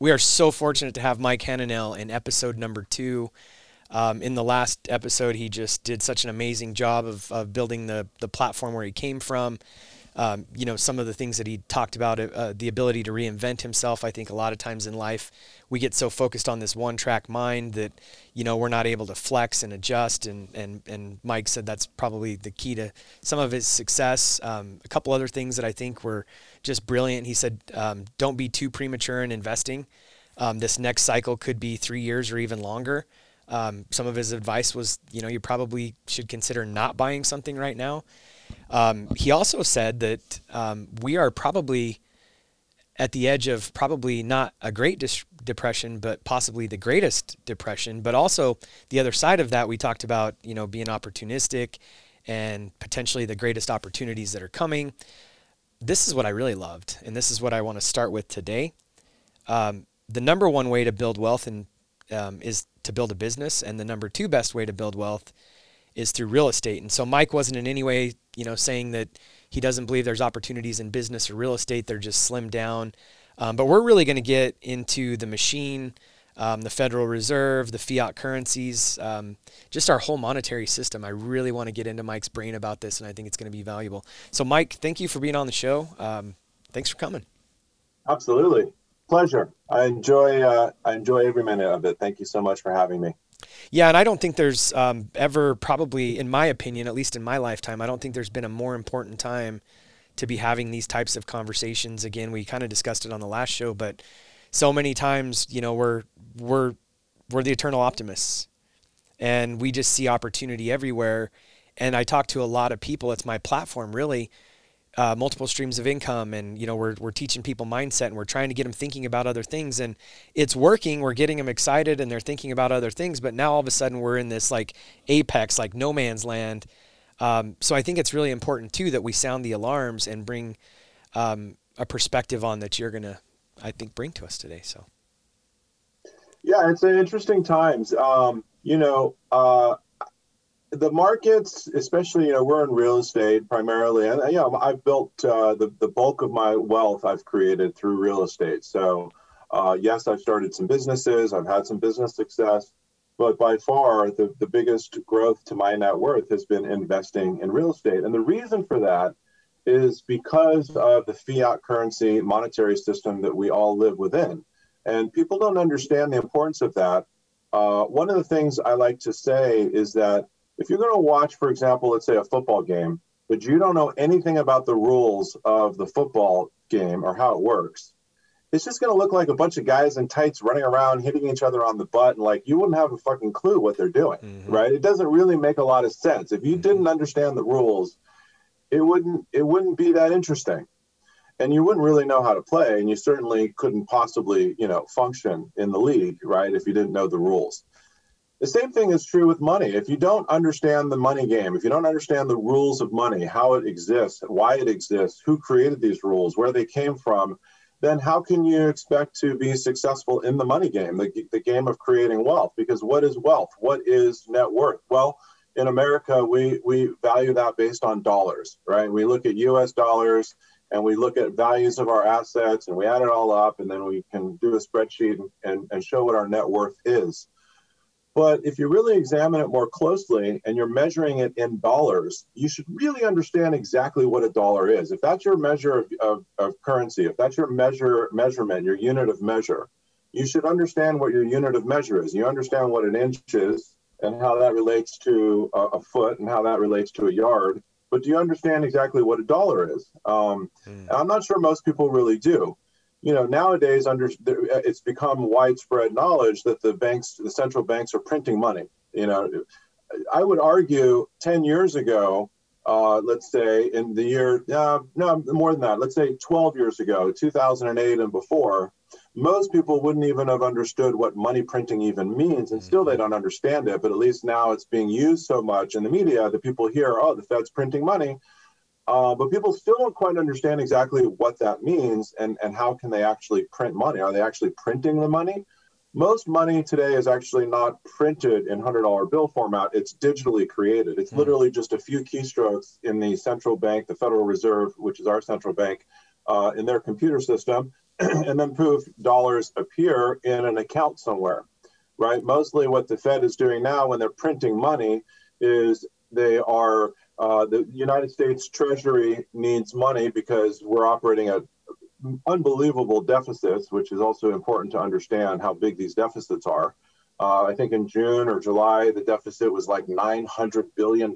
We are so fortunate to have Mike Hananel in episode number two. Um, in the last episode, he just did such an amazing job of, of building the, the platform where he came from. Um, you know, some of the things that he talked about, uh, the ability to reinvent himself. I think a lot of times in life, we get so focused on this one track mind that, you know, we're not able to flex and adjust. And, and, and Mike said that's probably the key to some of his success. Um, a couple other things that I think were just brilliant. He said, um, don't be too premature in investing. Um, this next cycle could be three years or even longer. Um, some of his advice was, you know, you probably should consider not buying something right now. Um, he also said that um, we are probably at the edge of probably not a great dis- depression, but possibly the greatest depression. But also the other side of that, we talked about, you know, being opportunistic and potentially the greatest opportunities that are coming. This is what I really loved, and this is what I want to start with today. Um, the number one way to build wealth um, is to build a business, and the number two best way to build wealth is through real estate. And so Mike wasn't in any way, you know, saying that he doesn't believe there's opportunities in business or real estate. They're just slimmed down. Um, but we're really going to get into the machine, um, the Federal Reserve, the fiat currencies, um, just our whole monetary system. I really want to get into Mike's brain about this, and I think it's going to be valuable. So, Mike, thank you for being on the show. Um, thanks for coming. Absolutely, pleasure. I enjoy uh, I enjoy every minute of it. Thank you so much for having me. Yeah, and I don't think there's um, ever, probably in my opinion, at least in my lifetime, I don't think there's been a more important time to be having these types of conversations. Again, we kind of discussed it on the last show, but so many times, you know, we're we're we're the eternal optimists, and we just see opportunity everywhere. And I talk to a lot of people. It's my platform, really uh, multiple streams of income and you know we're, we're teaching people mindset and we're trying to get them thinking about other things and it's working. We're getting them excited and they're thinking about other things but now all of a sudden we're in this like apex like no man's land. Um, so i think it's really important too that we sound the alarms and bring um, a perspective on that you're gonna i think bring to us today so. Yeah it's an interesting times. Um, you know uh, the markets, especially, you know, we're in real estate primarily, and you know, I've built uh, the the bulk of my wealth I've created through real estate. So, uh, yes, I've started some businesses, I've had some business success, but by far the the biggest growth to my net worth has been investing in real estate, and the reason for that is because of the fiat currency monetary system that we all live within, and people don't understand the importance of that. Uh, one of the things I like to say is that if you're going to watch, for example, let's say a football game, but you don't know anything about the rules of the football game or how it works, it's just going to look like a bunch of guys in tights running around, hitting each other on the butt, and like you wouldn't have a fucking clue what they're doing, mm-hmm. right? It doesn't really make a lot of sense. If you mm-hmm. didn't understand the rules, it wouldn't it wouldn't be that interesting, and you wouldn't really know how to play, and you certainly couldn't possibly you know function in the league, right? If you didn't know the rules. The same thing is true with money. If you don't understand the money game, if you don't understand the rules of money, how it exists, why it exists, who created these rules, where they came from, then how can you expect to be successful in the money game, the, the game of creating wealth? Because what is wealth? What is net worth? Well, in America, we, we value that based on dollars, right? We look at US dollars and we look at values of our assets and we add it all up and then we can do a spreadsheet and, and, and show what our net worth is. But if you really examine it more closely and you're measuring it in dollars, you should really understand exactly what a dollar is. If that's your measure of, of, of, currency, if that's your measure measurement, your unit of measure, you should understand what your unit of measure is. You understand what an inch is and how that relates to a, a foot and how that relates to a yard. But do you understand exactly what a dollar is? Um, mm. I'm not sure most people really do you know nowadays under it's become widespread knowledge that the banks the central banks are printing money you know i would argue 10 years ago uh, let's say in the year, uh, no, more than that, let's say 12 years ago, 2008 and before, most people wouldn't even have understood what money printing even means. And still they don't understand it, but at least now it's being used so much in the media that people hear, oh, the Fed's printing money. Uh, but people still don't quite understand exactly what that means and, and how can they actually print money. Are they actually printing the money? most money today is actually not printed in $100 bill format it's digitally created it's mm. literally just a few keystrokes in the central bank the federal reserve which is our central bank uh, in their computer system and then poof dollars appear in an account somewhere right mostly what the fed is doing now when they're printing money is they are uh, the united states treasury needs money because we're operating at unbelievable deficits, which is also important to understand how big these deficits are. Uh, I think in June or July, the deficit was like $900 billion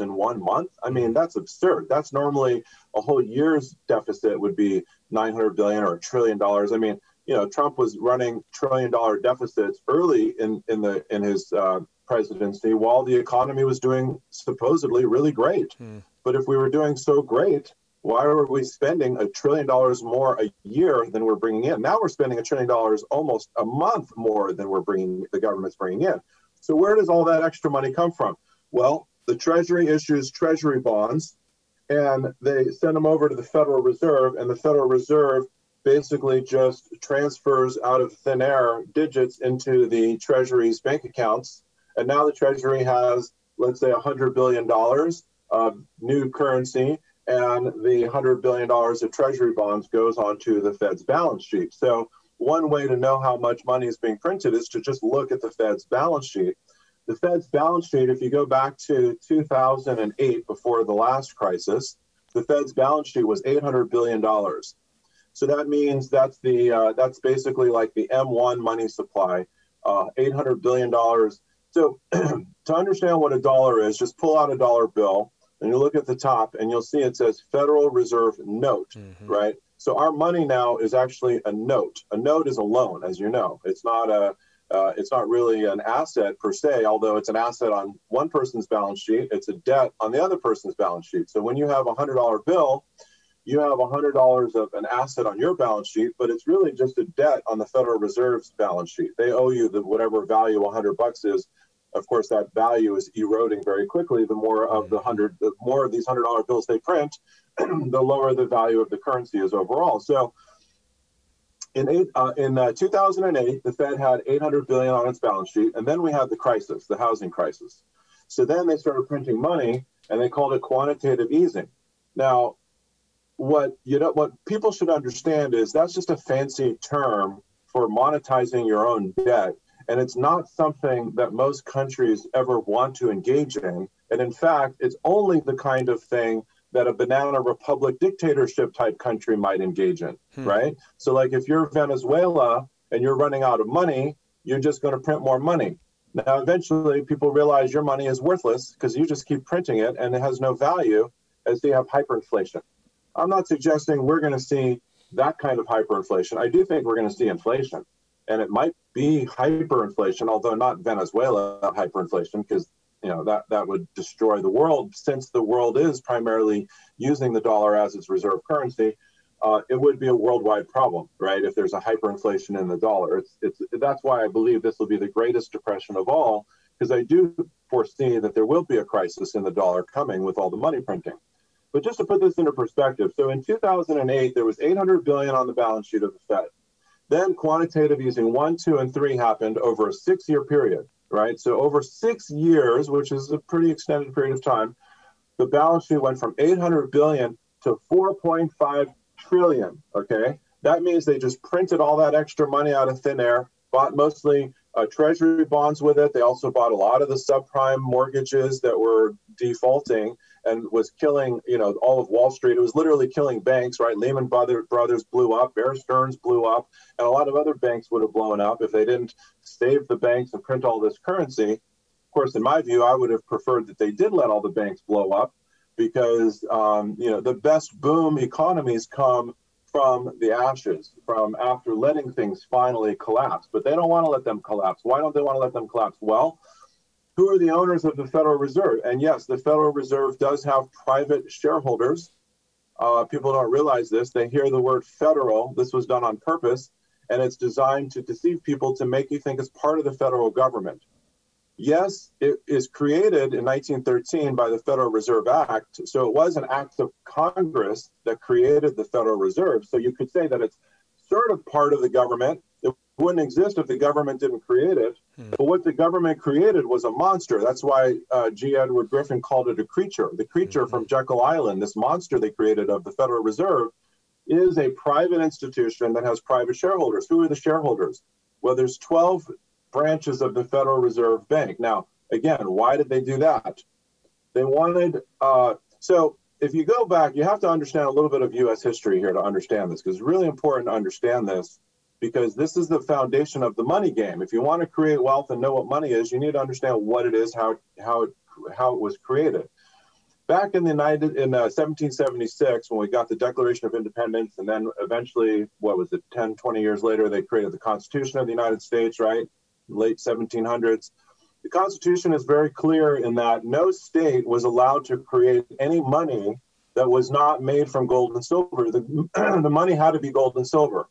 in one month. I mean, that's absurd. That's normally a whole year's deficit would be 900 billion or a trillion dollars. I mean, you know, Trump was running trillion dollar deficits early in, in the in his uh, presidency while the economy was doing supposedly really great. Hmm. But if we were doing so great, why are we spending a trillion dollars more a year than we're bringing in? Now we're spending a trillion dollars almost a month more than we're bringing the government's bringing in. So where does all that extra money come from? Well, the Treasury issues Treasury bonds, and they send them over to the Federal Reserve, and the Federal Reserve basically just transfers out of thin air digits into the Treasury's bank accounts. And now the Treasury has, let's say, $100 billion of new currency and the $100 billion of treasury bonds goes onto the Fed's balance sheet. So, one way to know how much money is being printed is to just look at the Fed's balance sheet. The Fed's balance sheet, if you go back to 2008, before the last crisis, the Fed's balance sheet was $800 billion. So that means that's the uh, that's basically like the M1 money supply, uh, $800 billion. So to understand what a dollar is, just pull out a dollar bill and you look at the top and you'll see it says Federal Reserve note, mm-hmm. right? So our money now is actually a note. A note is a loan, as you know. It's not a uh, it's not really an asset per se, although it's an asset on one person's balance sheet. It's a debt on the other person's balance sheet. So when you have a hundred dollar bill, you have a hundred dollars of an asset on your balance sheet, but it's really just a debt on the Federal Reserve's balance sheet. They owe you the whatever value a hundred bucks is of course, that value is eroding very quickly. The more of the hundred, the more of these hundred dollar bills they print, the lower the value of the currency is overall. So, in eight, uh, in uh, 2008, the Fed had 800 billion on its balance sheet, and then we had the crisis, the housing crisis. So then they started printing money, and they called it quantitative easing. Now, what you know, what people should understand is that's just a fancy term for monetizing your own debt and it's not something that most countries ever want to engage in. And in fact, it's only the kind of thing that a banana republic dictatorship type country might engage in, hmm. right? So, like if you're Venezuela and you're running out of money, you're just going to print more money. Now, eventually, people realize your money is worthless because you just keep printing it and it has no value as they have hyperinflation. I'm not suggesting we're going to see that kind of hyperinflation. I do think we're going to see inflation and it might be hyperinflation, although not Venezuela hyperinflation, because you know that that would destroy the world. Since the world is primarily using the dollar as its reserve currency, uh, it would be a worldwide problem, right? If there's a hyperinflation in the dollar, it's it's that's why I believe this will be the greatest depression of all, because I do foresee that there will be a crisis in the dollar coming with all the money printing. But just to put this into perspective, so in 2008 there was 800 billion on the balance sheet of the Fed. Then quantitative easing one, two, and three happened over a six year period, right? So over six years, which is a pretty extended period of time, the balance sheet went from 800 billion to 4.5 trillion. Okay. That means they just printed all that extra money out of thin air, bought mostly uh, treasury bonds with it. They also bought a lot of the subprime mortgages that were defaulting and was killing, you know, all of Wall Street. It was literally killing banks, right? Lehman Brothers blew up, Bear Stearns blew up, and a lot of other banks would have blown up if they didn't save the banks and print all this currency. Of course, in my view, I would have preferred that they did let all the banks blow up because, um, you know, the best boom economies come from the ashes, from after letting things finally collapse. But they don't want to let them collapse. Why don't they want to let them collapse? Well, who are the owners of the Federal Reserve? And yes, the Federal Reserve does have private shareholders. Uh, people don't realize this. They hear the word federal. This was done on purpose, and it's designed to deceive people to make you think it's part of the federal government. Yes, it is created in 1913 by the Federal Reserve Act. So it was an act of Congress that created the Federal Reserve. So you could say that it's sort of part of the government. It wouldn't exist if the government didn't create it. Hmm. But what the government created was a monster. That's why uh, G. Edward Griffin called it a creature. The creature mm-hmm. from Jekyll Island, this monster they created of the Federal Reserve, is a private institution that has private shareholders. Who are the shareholders? Well, there's 12 branches of the Federal Reserve Bank. Now, again, why did they do that? They wanted, uh, so if you go back, you have to understand a little bit of US history here to understand this, because it's really important to understand this, because this is the foundation of the money game. If you want to create wealth and know what money is, you need to understand what it is, how, how, it, how it was created. Back in the United in uh, 1776, when we got the Declaration of Independence, and then eventually, what was it, 10, 20 years later, they created the Constitution of the United States, right? Late 1700s. The Constitution is very clear in that no state was allowed to create any money that was not made from gold and silver. The, the money had to be gold and silver.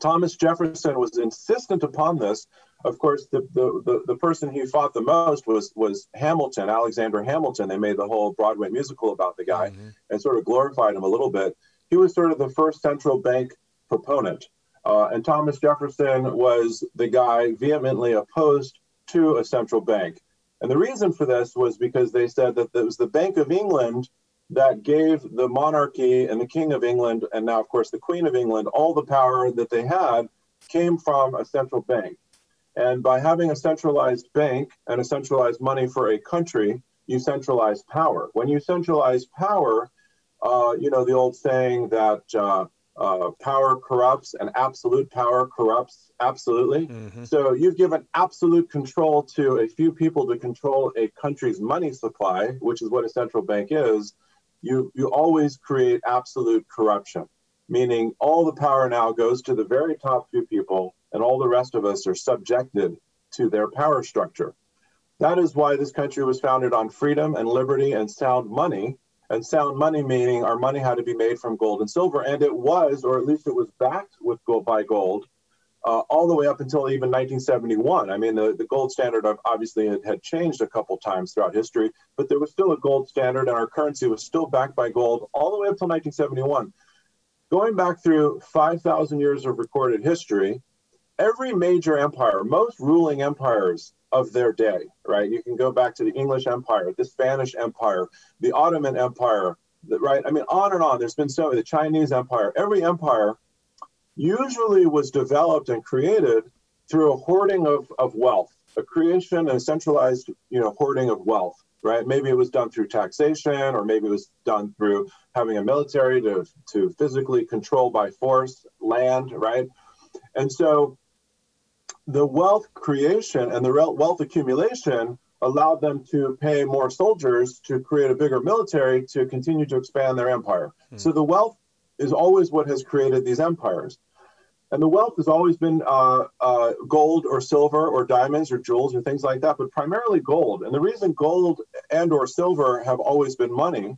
Thomas Jefferson was insistent upon this. Of course, the, the, the, the, person he fought the most was, was Hamilton, Alexander Hamilton. They made the whole Broadway musical about the guy mm-hmm. and sort of glorified him a little bit. He was sort of the first central bank proponent. Uh, and Thomas Jefferson was the guy vehemently opposed to a central bank. And the reason for this was because they said that it was the Bank of England that gave the monarchy and the King of England, and now, of course, the Queen of England, all the power that they had came from a central bank. And by having a centralized bank and a centralized money for a country, you centralize power. When you centralize power, uh, you know, the old saying that uh, uh, power corrupts and absolute power corrupts absolutely. Mm-hmm. So you've given absolute control to a few people to control a country's money supply, which is what a central bank is. You you always create absolute corruption, meaning all the power now goes to the very top few people, and all the rest of us are subjected to their power structure. That is why this country was founded on freedom and liberty and sound money and sound money meaning our money had to be made from gold and silver. And it was or at least it was backed with gold by gold uh, all the way up until even 1971 i mean the, the gold standard obviously had, had changed a couple times throughout history but there was still a gold standard and our currency was still backed by gold all the way up until 1971 going back through 5000 years of recorded history every major empire most ruling empires of their day, right? You can go back to the English Empire, the Spanish Empire, the Ottoman Empire, right? I mean, on and on. There's been so the Chinese Empire. Every empire usually was developed and created through a hoarding of, of wealth, a creation and centralized, you know, hoarding of wealth, right? Maybe it was done through taxation, or maybe it was done through having a military to to physically control by force land, right? And so the wealth creation and the wealth accumulation allowed them to pay more soldiers to create a bigger military to continue to expand their empire. Hmm. So the wealth is always what has created these empires. And the wealth has always been uh, uh, gold or silver or diamonds or jewels or things like that, but primarily gold. And the reason gold and or silver have always been money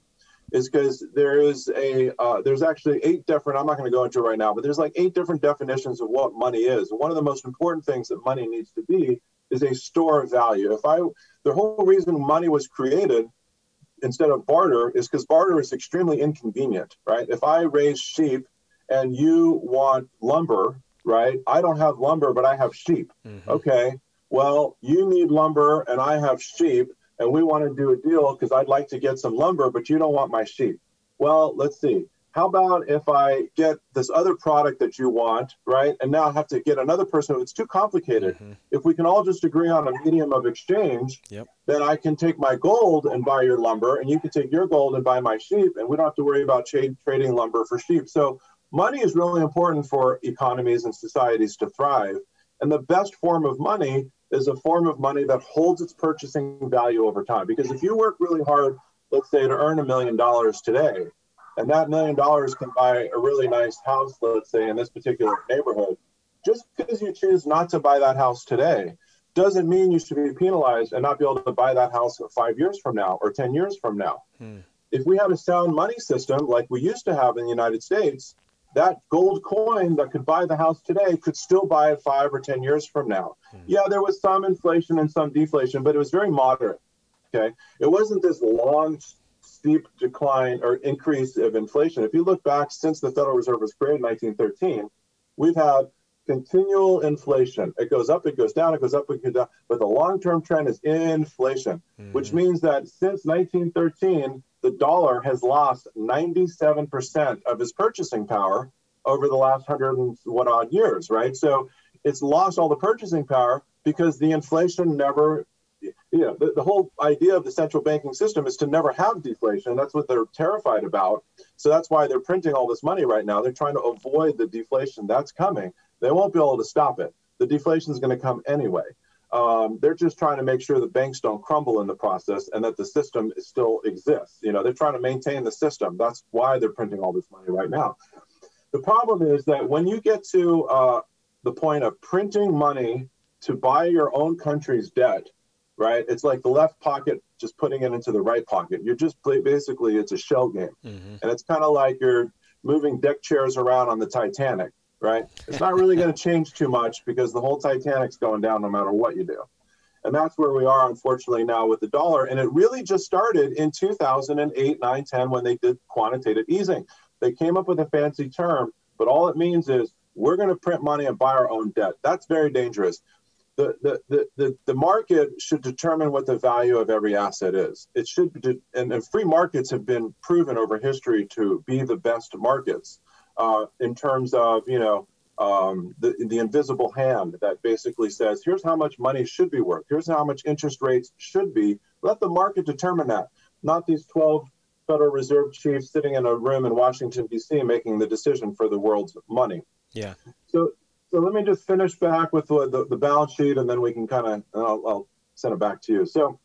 is because there is a uh, there's actually eight different i'm not going to go into right now but there's like eight different definitions of what money is. One of the most important things that money needs to be is a store of value. If i the whole reason money was created instead of barter is because barter is extremely inconvenient right? If i raise sheep and you want lumber right i don't have lumber but i have sheep. Mm-hmm. okay well you need lumber and i have sheep and we want to do a deal because I'd like to get some lumber, but you don't want my sheep. Well, let's see. How about if I get this other product that you want, right? And now I have to get another person. It's too complicated. Mm-hmm. If we can all just agree on a medium of exchange, yep. then I can take my gold and buy your lumber, and you can take your gold and buy my sheep, and we don't have to worry about trade, trading lumber for sheep. So money is really important for economies and societies to thrive. And the best form of money is a form of money that holds its purchasing value over time. Because if you work really hard, let's say to earn a million dollars today, and that million dollars can buy a really nice house, let's say in this particular neighborhood, just because you choose not to buy that house today doesn't mean you should be penalized and not be able to buy that house five years from now or 10 years from now. Hmm. If we had a sound money system like we used to have in the United States, that gold coin that could buy the house today could still buy it five or 10 years from now. Hmm. Yeah, there was some inflation and some deflation, but it was very moderate. Okay. It wasn't this long, steep decline or increase of inflation. If you look back since the Federal Reserve was created in 1913, we've had continual inflation. It goes up, it goes down, it goes up, it goes down. But the long term trend is inflation, mm-hmm. which means that since 1913, the dollar has lost 97% of its purchasing power over the last hundred and what odd years, right? So it's lost all the purchasing power because the inflation never, you know, the, the whole idea of the central banking system is to never have deflation. That's what they're terrified about. So that's why they're printing all this money right now. They're trying to avoid the deflation that's coming. They won't be able to stop it. The deflation is going to come anyway. Um, they're just trying to make sure the banks don't crumble in the process and that the system still exists. You know, they're trying to maintain the system. That's why they're printing all this money right now. The problem is that when you get to uh, the point of printing money to buy your own country's debt, right? It's like the left pocket just putting it into the right pocket. You're just basically it's a shell game, mm-hmm. and it's kind of like you're moving deck chairs around on the Titanic right? It's not really going to change too much because the whole Titanic's going down no matter what you do. And that's where we are, unfortunately, now with the dollar. And it really just started in 2008, 9, 10 when they did quantitative easing. They came up with a fancy term, but all it means is we're going to print money and buy our own debt. That's very dangerous. The, the, the, the, the market should determine what the value of every asset is. It should be, and, and free markets have been proven over history to be the best markets uh, in terms of you know um, the the invisible hand that basically says here's how much money should be worth, here's how much interest rates should be. Let the market determine that, not these 12 Federal Reserve chiefs sitting in a room in Washington D.C. making the decision for the world's money. Yeah. So so let me just finish back with the, the, the balance sheet, and then we can kind of I'll, I'll send it back to you. So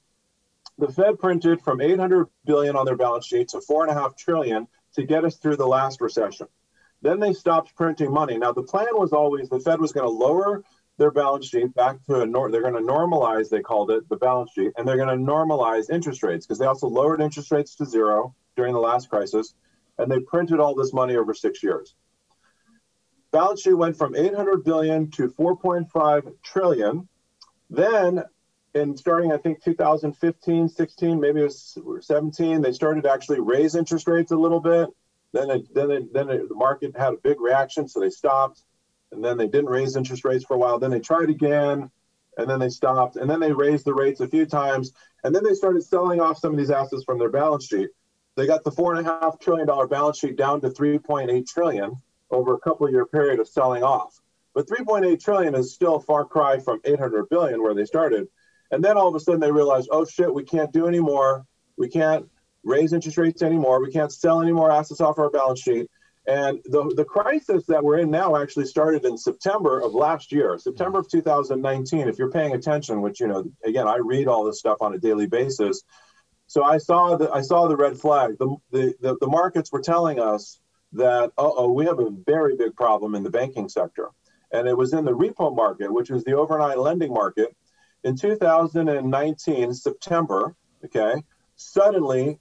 the Fed printed from 800 billion on their balance sheet to four and a half trillion to get us through the last recession. Then they stopped printing money. Now the plan was always the Fed was going to lower their balance sheet back to a nor- they're going to normalize they called it the balance sheet and they're going to normalize interest rates because they also lowered interest rates to zero during the last crisis and they printed all this money over 6 years. Balance sheet went from 800 billion to 4.5 trillion. Then in starting I think 2015, 16, maybe it was 17, they started to actually raise interest rates a little bit then it, then it, then it, the market had a big reaction, so they stopped, and then they didn't raise interest rates for a while. Then they tried again, and then they stopped, and then they raised the rates a few times, and then they started selling off some of these assets from their balance sheet. They got the four and a half trillion dollar balance sheet down to 3.8 trillion over a couple year period of selling off. But 3.8 trillion is still a far cry from 800 billion where they started. And then all of a sudden they realized, oh shit, we can't do anymore. We can't raise interest rates anymore. We can't sell any more assets off our balance sheet. And the, the crisis that we're in now actually started in September of last year, September of 2019. If you're paying attention, which you know, again, I read all this stuff on a daily basis. So I saw the I saw the red flag. The the, the, the markets were telling us that oh we have a very big problem in the banking sector, and it was in the repo market, which is the overnight lending market, in 2019 September. Okay, suddenly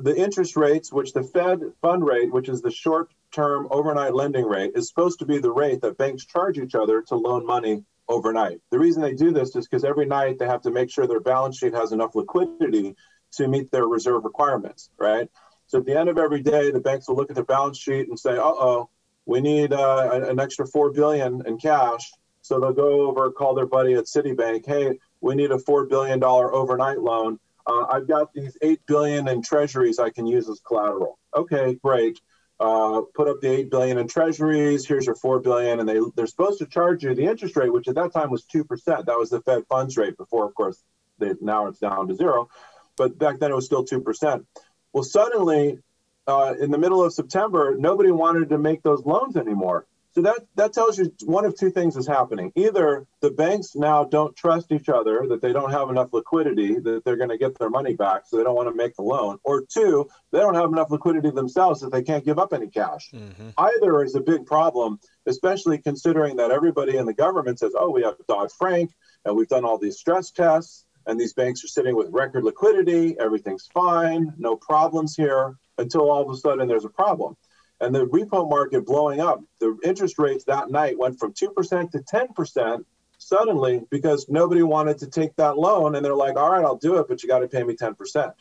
the interest rates, which the Fed fund rate, which is the short term overnight lending rate, is supposed to be the rate that banks charge each other to loan money overnight. The reason they do this is because every night they have to make sure their balance sheet has enough liquidity to meet their reserve requirements, right? So at the end of every day, the banks will look at their balance sheet and say, "Uh oh, we need uh, an extra four billion in cash." So they'll go over, call their buddy at Citibank, "Hey, we need a four billion dollar overnight loan." Uh, I've got these eight billion in treasuries I can use as collateral. Okay, great. Uh, put up the eight billion in treasuries. Here's your four billion, and they they're supposed to charge you the interest rate, which at that time was two percent. That was the Fed funds rate before, of course, they, now it's down to zero, but back then it was still two percent. Well, suddenly, uh, in the middle of September, nobody wanted to make those loans anymore. So that that tells you one of two things is happening. Either the banks now don't trust each other, that they don't have enough liquidity, that they're going to get their money back, so they don't want to make the loan, or two, they don't have enough liquidity themselves that they can't give up any cash. Mm-hmm. Either is a big problem, especially considering that everybody in the government says, "Oh, we have Dodd Frank, and we've done all these stress tests, and these banks are sitting with record liquidity. Everything's fine, no problems here, until all of a sudden there's a problem. And the repo market blowing up, the interest rates that night went from 2% to 10% suddenly because nobody wanted to take that loan. And they're like, all right, I'll do it, but you got to pay me 10%.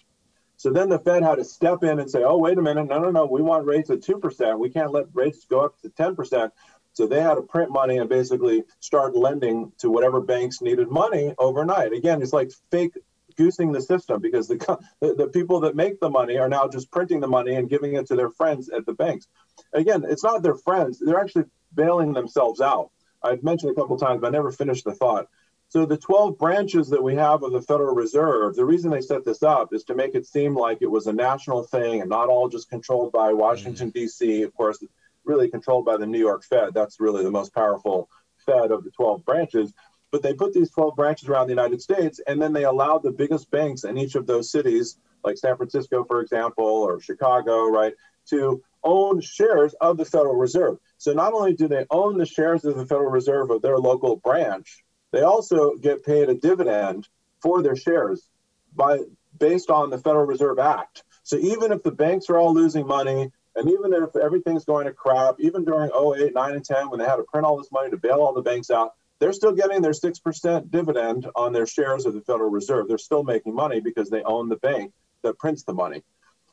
So then the Fed had to step in and say, oh, wait a minute, no, no, no, we want rates at 2%. We can't let rates go up to 10%. So they had to print money and basically start lending to whatever banks needed money overnight. Again, it's like fake goosing the system because the, the, the people that make the money are now just printing the money and giving it to their friends at the banks. Again, it's not their friends; they're actually bailing themselves out. I've mentioned a couple times, but I never finished the thought. So the 12 branches that we have of the Federal Reserve, the reason they set this up is to make it seem like it was a national thing and not all just controlled by Washington, mm-hmm. D.C. Of course, really controlled by the New York Fed. That's really the most powerful Fed of the 12 branches. But they put these 12 branches around the United States, and then they allowed the biggest banks in each of those cities, like San Francisco, for example, or Chicago, right, to own shares of the Federal Reserve. So not only do they own the shares of the Federal Reserve of their local branch, they also get paid a dividend for their shares by based on the Federal Reserve Act. So even if the banks are all losing money, and even if everything's going to crap, even during 08, 9, and 10, when they had to print all this money to bail all the banks out, they're still getting their 6% dividend on their shares of the Federal Reserve. They're still making money because they own the bank that prints the money.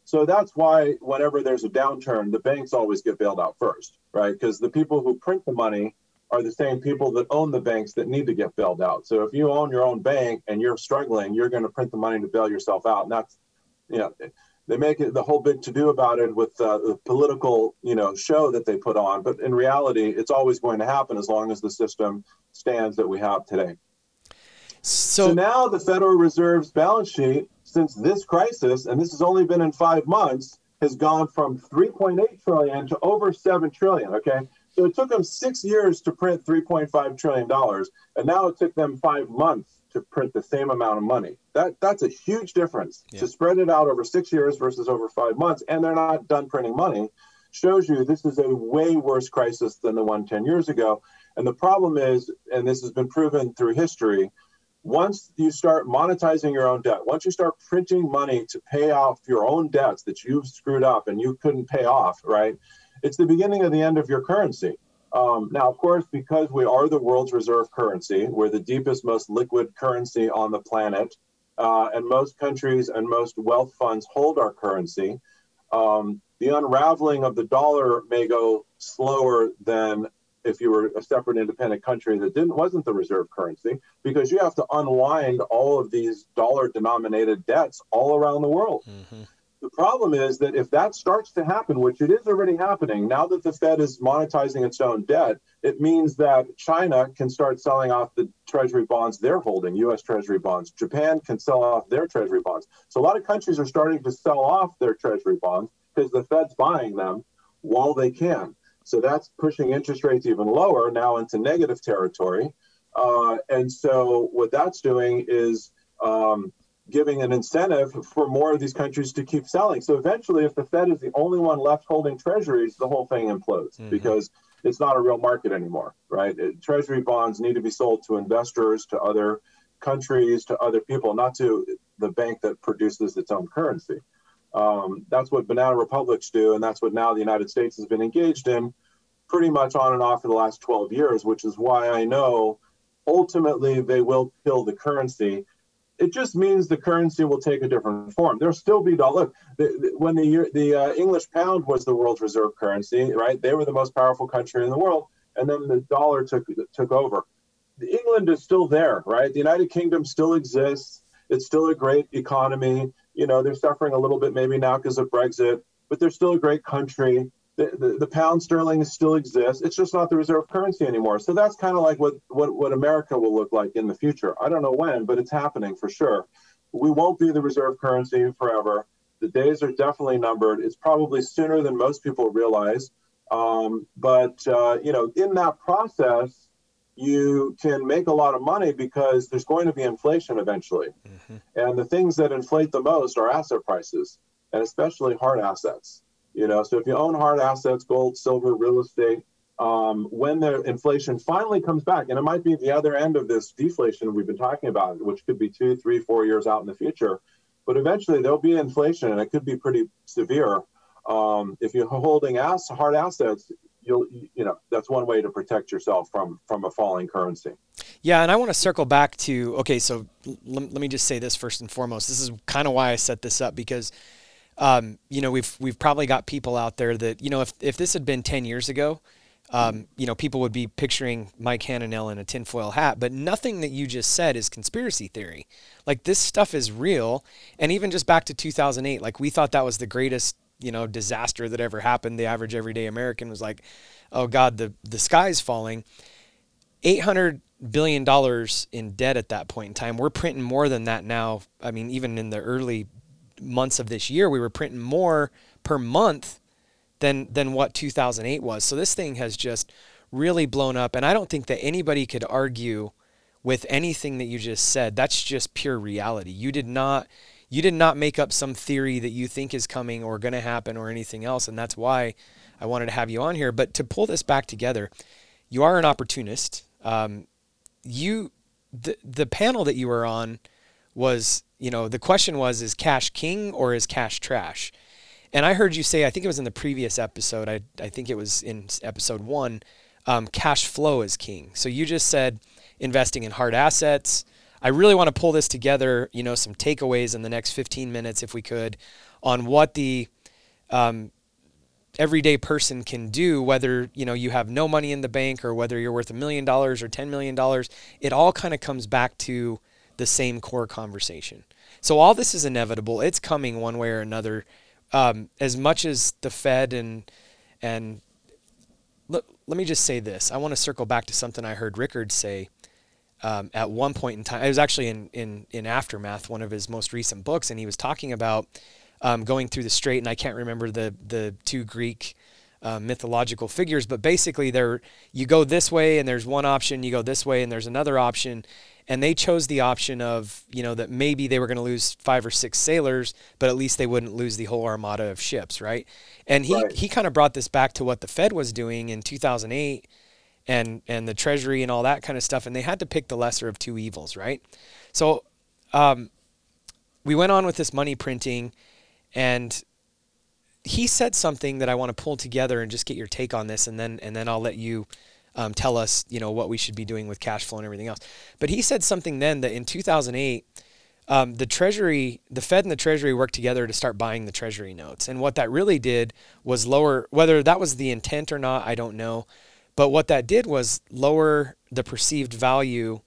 So that's why whenever there's a downturn, the banks always get bailed out first, right? Because the people who print the money are the same people that own the banks that need to get bailed out. So if you own your own bank and you're struggling, you're going to print the money to bail yourself out. And that's, you know, they make it the whole big to do about it with uh, the political, you know, show that they put on. But in reality, it's always going to happen as long as the system stands that we have today. So, so now the Federal Reserve's balance sheet, since this crisis, and this has only been in five months, has gone from 3.8 trillion to over 7 trillion. Okay. So it took them six years to print $3.5 trillion, and now it took them five months to print the same amount of money. That That's a huge difference. Yeah. To spread it out over six years versus over five months, and they're not done printing money, shows you this is a way worse crisis than the one 10 years ago. And the problem is, and this has been proven through history, once you start monetizing your own debt, once you start printing money to pay off your own debts that you've screwed up and you couldn't pay off, right? it's the beginning of the end of your currency. Um, now, of course, because we are the world's reserve currency, we're the deepest, most liquid currency on the planet, uh, and most countries and most wealth funds hold our currency. Um, the unraveling of the dollar may go slower than if you were a separate independent country that didn't wasn't the reserve currency because you have to unwind all of these dollar denominated debts all around the world. Mm-hmm. The problem is that if that starts to happen, which it is already happening, now that the Fed is monetizing its own debt, it means that China can start selling off the treasury bonds they're holding, US treasury bonds. Japan can sell off their treasury bonds. So a lot of countries are starting to sell off their treasury bonds because the Fed's buying them while they can. So that's pushing interest rates even lower now into negative territory. Uh, and so what that's doing is um, giving an incentive for more of these countries to keep selling. So eventually, if the Fed is the only one left holding treasuries, the whole thing implodes mm-hmm. because it's not a real market anymore, right? It, treasury bonds need to be sold to investors, to other countries, to other people, not to the bank that produces its own currency. Um, that's what banana republics do, and that's what now the United States has been engaged in pretty much on and off for the last 12 years, which is why I know ultimately they will kill the currency it just means the currency will take a different form. There'll still be dollar. Look, the, the, when the the uh, English pound was the world's reserve currency, right? They were the most powerful country in the world, and then the dollar took took over. England is still there, right? The United Kingdom still exists. It's still a great economy. You know, they're suffering a little bit maybe now because of Brexit, but they're still a great country the, the, pound sterling still exists. It's just not the reserve currency anymore. So that's kind of like what, what, what America will look like in the future. I don't know when, but it's happening for sure. We won't be the reserve currency forever. The days are definitely numbered. It's probably sooner than most people realize. Um, but, uh, you know, in that process, you can make a lot of money because there's going to be inflation eventually. Mm-hmm. And the things that inflate the most are asset prices, and especially hard assets. You know, so if you own hard assets, gold, silver, real estate, um, when the inflation finally comes back, and it might be the other end of this deflation we've been talking about, which could be two, three, four years out in the future, but eventually there'll be inflation, and it could be pretty severe. Um, if you're holding ass, hard assets, you'll you know that's one way to protect yourself from from a falling currency. Yeah, and I want to circle back to okay. So l- let me just say this first and foremost. This is kind of why I set this up because. Um, you know, we've we've probably got people out there that you know, if if this had been ten years ago, um, you know, people would be picturing Mike Hananel in a tinfoil hat, but nothing that you just said is conspiracy theory. Like this stuff is real, and even just back to 2008, like we thought that was the greatest you know disaster that ever happened. The average everyday American was like, "Oh God, the the sky's falling." Eight hundred billion dollars in debt at that point in time. We're printing more than that now. I mean, even in the early months of this year, we were printing more per month than than what 2008 was. So this thing has just really blown up, and I don't think that anybody could argue with anything that you just said. That's just pure reality. You did not you did not make up some theory that you think is coming or going to happen or anything else. And that's why I wanted to have you on here. But to pull this back together, you are an opportunist. Um, you, the, the panel that you were on was, you know, the question was, is cash king or is cash trash? And I heard you say, I think it was in the previous episode, I, I think it was in episode one, um, cash flow is king. So you just said investing in hard assets, I really want to pull this together, you know, some takeaways in the next 15 minutes, if we could, on what the um, everyday person can do, whether, you know, you have no money in the bank or whether you're worth a million dollars or $10 million. It all kind of comes back to the same core conversation. So all this is inevitable. It's coming one way or another. Um, as much as the Fed and, and let, let me just say this. I want to circle back to something I heard Rickards say um, at one point in time. It was actually in, in, in Aftermath, one of his most recent books, and he was talking about um, going through the strait, and I can't remember the, the two Greek uh, mythological figures, but basically there you go this way and there's one option, you go this way and there's another option, and they chose the option of you know that maybe they were going to lose five or six sailors, but at least they wouldn't lose the whole armada of ships, right? And he right. he kind of brought this back to what the Fed was doing in 2008 and and the treasury and all that kind of stuff and they had to pick the lesser of two evils right so um, we went on with this money printing and he said something that i want to pull together and just get your take on this and then and then i'll let you um, tell us you know what we should be doing with cash flow and everything else but he said something then that in 2008 um, the Treasury, the Fed and the Treasury worked together to start buying the Treasury notes. And what that really did was lower, whether that was the intent or not, I don't know. But what that did was lower the perceived value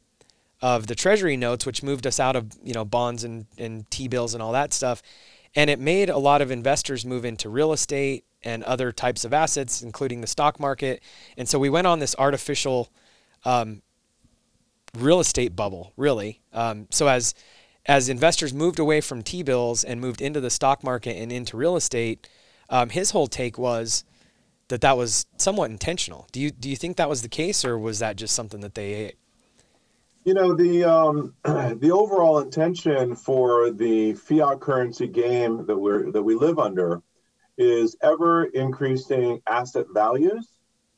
of the treasury notes, which moved us out of you know bonds and, and T-bills and all that stuff. And it made a lot of investors move into real estate and other types of assets, including the stock market. And so we went on this artificial um, real estate bubble, really. Um, so as as investors moved away from T-bills and moved into the stock market and into real estate, um, his whole take was that that was somewhat intentional. Do you do you think that was the case, or was that just something that they ate? You know the um, the overall intention for the fiat currency game that we're that we live under is ever increasing asset values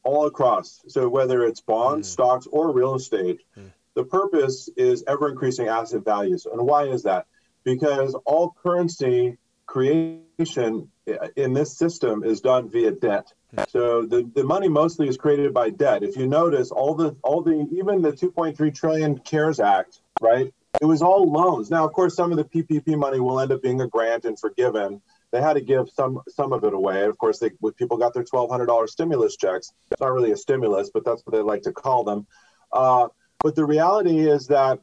all across. So whether it's bonds, mm. stocks, or real estate, mm. the purpose is ever increasing asset values. And why is that? Because all currency creation in this system is done via debt. So the, the money mostly is created by debt. If you notice, all the all the even the 2.3 trillion CARES Act, right? It was all loans. Now, of course, some of the PPP money will end up being a grant and forgiven. They had to give some some of it away. Of course, they people got their $1,200 stimulus checks. It's not really a stimulus, but that's what they like to call them. Uh, but the reality is that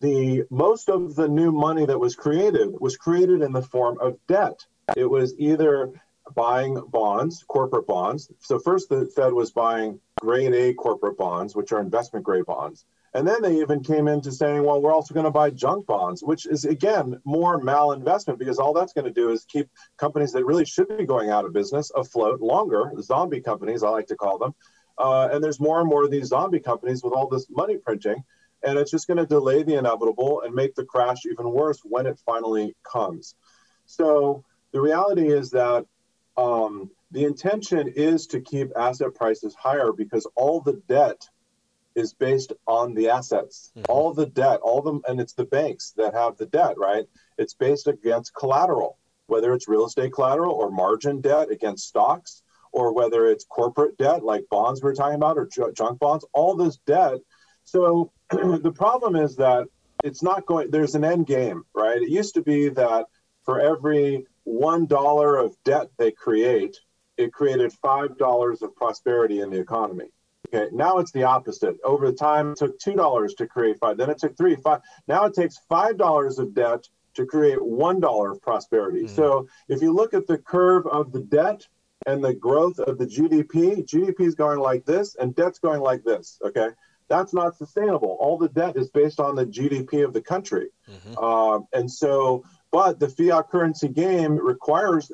the most of the new money that was created was created in the form of debt. It was either buying bonds, corporate bonds. So first the Fed was buying grade A corporate bonds, which are investment grade bonds. And then they even came into saying, well, we're also going to buy junk bonds, which is again more malinvestment because all that's going to do is keep companies that really should be going out of business afloat longer, zombie companies, I like to call them. Uh, and there's more and more of these zombie companies with all this money printing. And it's just going to delay the inevitable and make the crash even worse when it finally comes. So the reality is that um, the intention is to keep asset prices higher because all the debt is based on the assets. Mm-hmm. All the debt, all the and it's the banks that have the debt, right? It's based against collateral, whether it's real estate collateral or margin debt against stocks, or whether it's corporate debt like bonds we're talking about or junk bonds. All this debt. So the problem is that it's not going. There's an end game, right? It used to be that for every one dollar of debt they create, it created five dollars of prosperity in the economy. Okay, now it's the opposite. Over the time, it took two dollars to create five. Then it took three, five. Now it takes five dollars of debt to create one dollar of prosperity. Mm. So if you look at the curve of the debt and the growth of the GDP, GDP is going like this, and debt's going like this. Okay, that's not sustainable. All the debt is based on the GDP of the country, mm-hmm. uh, and so. But the fiat currency game requires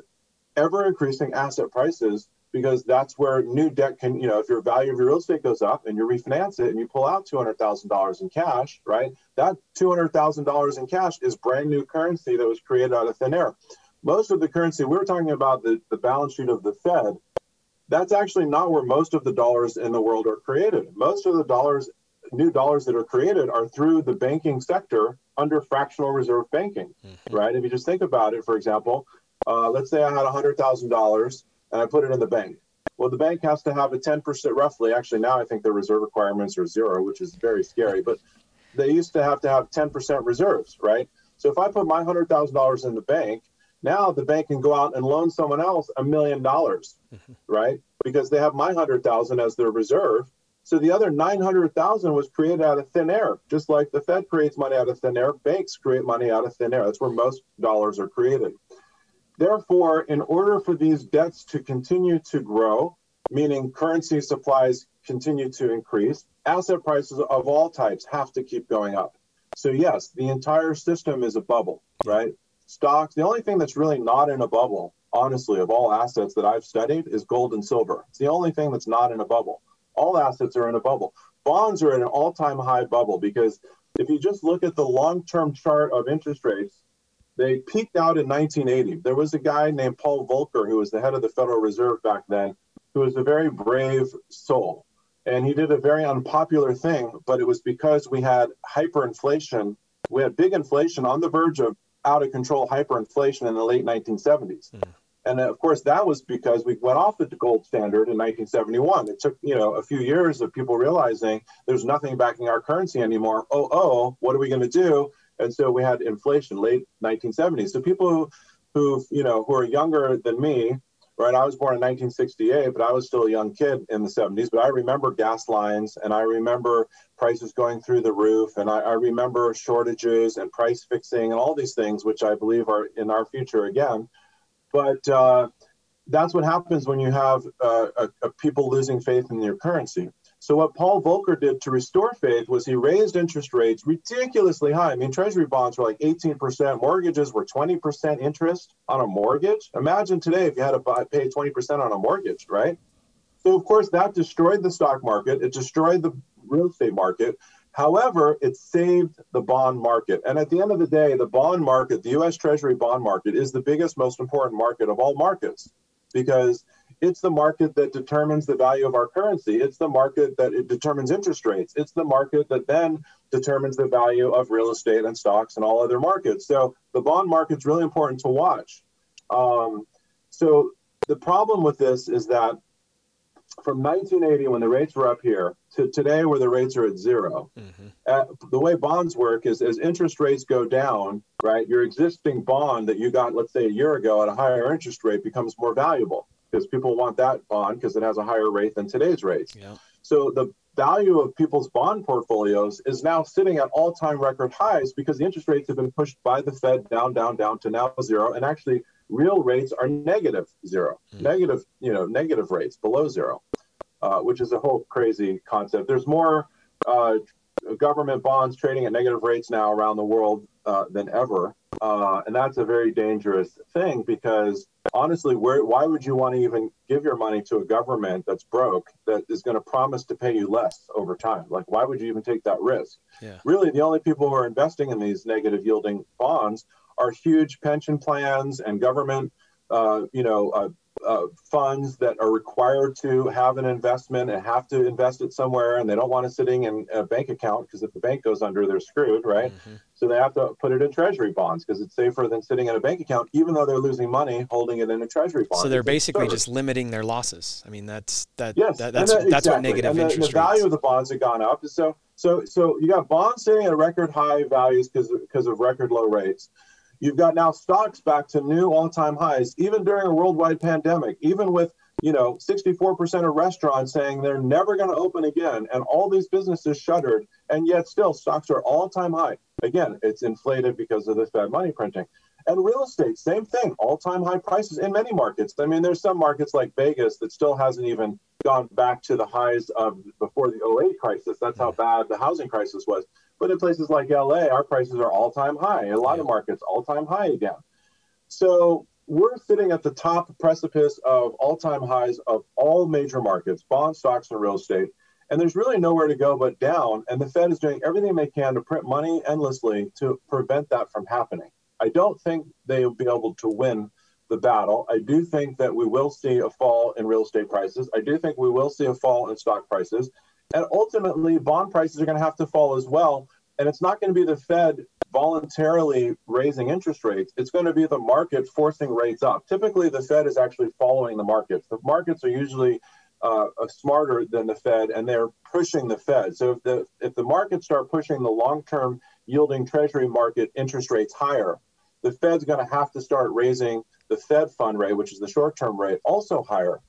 ever increasing asset prices because that's where new debt can, you know, if your value of your real estate goes up and you refinance it and you pull out $200,000 in cash, right? That $200,000 in cash is brand new currency that was created out of thin air. Most of the currency, we are talking about the, the balance sheet of the Fed, that's actually not where most of the dollars in the world are created. Most of the dollars, new dollars that are created are through the banking sector under fractional reserve banking, mm-hmm. right? If you just think about it, for example, uh, let's say I had $100,000 and I put it in the bank. Well, the bank has to have a 10% roughly. Actually, now I think the reserve requirements are zero, which is very scary, but they used to have to have 10% reserves, right? So if I put my $100,000 in the bank, now the bank can go out and loan someone else a million dollars, mm-hmm. right? Because they have my 100,000 as their reserve. So the other 900,000 was created out of thin air. Just like the Fed creates money out of thin air, banks create money out of thin air. That's where most dollars are created. Therefore, in order for these debts to continue to grow, meaning currency supplies continue to increase, asset prices of all types have to keep going up. So, yes, the entire system is a bubble, right? Stocks, the only thing that's really not in a bubble, honestly, of all assets that I've studied is gold and silver. It's the only thing that's not in a bubble. All assets are in a bubble. Bonds are in an all time high bubble because if you just look at the long term chart of interest rates, they peaked out in 1980. There was a guy named Paul Volcker who was the head of the Federal Reserve back then, who was a very brave soul. And he did a very unpopular thing, but it was because we had hyperinflation. We had big inflation on the verge of out of control hyperinflation in the late 1970s. Mm. And of course, that was because we went off the gold standard in 1971. It took, you know, a few years of people realizing there's nothing backing our currency anymore. Oh, oh, what are we going to do? And so we had inflation late 1970s. So people who, who you know, who are younger than me, right? I was born in 1968, but I was still a young kid in the 70s. But I remember gas lines, and I remember prices going through the roof, and I, I remember shortages and price fixing and all these things, which I believe are in our future again. But uh, that's what happens when you have uh, a, a people losing faith in your currency. So what Paul Volcker did to restore faith was he raised interest rates ridiculously high. I mean, treasury bonds were like 18%, mortgages were 20% interest on a mortgage. Imagine today if you had to buy, pay 20% on a mortgage, right? So of course that destroyed the stock market, it destroyed the real estate market. However, it saved the bond market. And at the end of the day, the bond market, the US Treasury bond market is the biggest most important market of all markets because it's the market that determines the value of our currency. It's the market that it determines interest rates. It's the market that then determines the value of real estate and stocks and all other markets. So the bond market's really important to watch. Um, so the problem with this is that from 1980, when the rates were up here, to today, where the rates are at 0 mm-hmm. uh, the way bonds work is as interest rates go down, right, your existing bond that you got, let's say, a year ago at a higher interest rate becomes more valuable because people want that bond because it has a higher rate than today's rates. Yeah. So the value of people's bond portfolios is now sitting at all-time record highs because the interest rates have been pushed by the Fed down, down, down to now zero, and actually real rates are negative zero, mm. negative, you know, negative rates below zero, uh, which is a whole crazy concept. There's more uh, government bonds trading at negative rates now around the world uh, than ever. Uh, and that's a very dangerous thing because honestly, where, why would you want to even give your money to a government that's broke that is going to promise to pay you less over time? Like, why would you even take that risk? Yeah. Really, the only people who are investing in these negative yielding bonds are huge pension plans and government, uh, you know, uh, uh, funds that are required to have an investment and have to invest it somewhere, and they don't want it sitting in a bank account because if the bank goes under, they're screwed, right? Mm-hmm. So they have to put it in treasury bonds because it's safer than sitting in a bank account, even though they're losing money holding it in a treasury bond. So they're basically just limiting their losses. I mean, that's that. Yes, that, that's that, that's exactly. what negative and the, interest. The value of the bonds have gone up. So so so you got bonds sitting at record high values because because of record low rates. You've got now stocks back to new all-time highs, even during a worldwide pandemic, even with you know 64% of restaurants saying they're never going to open again, and all these businesses shuttered, and yet still stocks are all-time high. Again, it's inflated because of the Fed money printing. And real estate, same thing, all-time high prices in many markets. I mean, there's some markets like Vegas that still hasn't even gone back to the highs of before the 08 crisis. That's how bad the housing crisis was. But in places like LA, our prices are all time high. In a lot of markets, all time high again. So we're sitting at the top precipice of all time highs of all major markets, bond stocks and real estate. And there's really nowhere to go but down. And the Fed is doing everything they can to print money endlessly to prevent that from happening. I don't think they will be able to win the battle. I do think that we will see a fall in real estate prices. I do think we will see a fall in stock prices. And ultimately, bond prices are going to have to fall as well. And it's not going to be the Fed voluntarily raising interest rates. It's going to be the market forcing rates up. Typically, the Fed is actually following the markets. The markets are usually uh, smarter than the Fed, and they're pushing the Fed. So if the if the markets start pushing the long-term yielding Treasury market interest rates higher, the Fed's going to have to start raising the Fed fund rate, which is the short-term rate, also higher.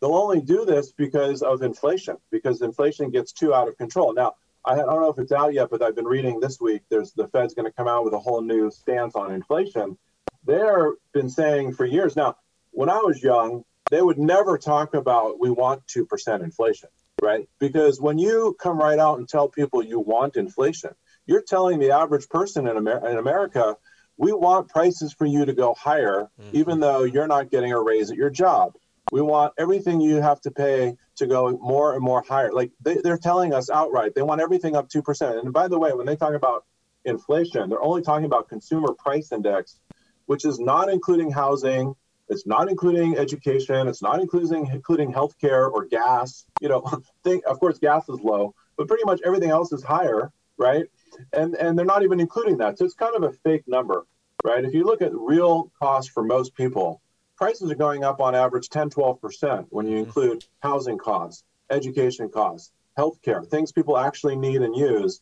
They'll only do this because of inflation, because inflation gets too out of control. Now, I don't know if it's out yet, but I've been reading this week. There's the Fed's going to come out with a whole new stance on inflation. They've been saying for years now. When I was young, they would never talk about we want two percent inflation, right? Because when you come right out and tell people you want inflation, you're telling the average person in, Amer- in America, we want prices for you to go higher, mm-hmm. even though you're not getting a raise at your job. We want everything you have to pay to go more and more higher. Like they, they're telling us outright, they want everything up 2%. And by the way, when they talk about inflation, they're only talking about consumer price index, which is not including housing, it's not including education, it's not including including healthcare or gas. You know, think of course gas is low, but pretty much everything else is higher, right? And and they're not even including that. So it's kind of a fake number, right? If you look at real cost for most people, prices are going up on average 10, 12% when you mm-hmm. include housing costs, education costs, healthcare, things people actually need and use.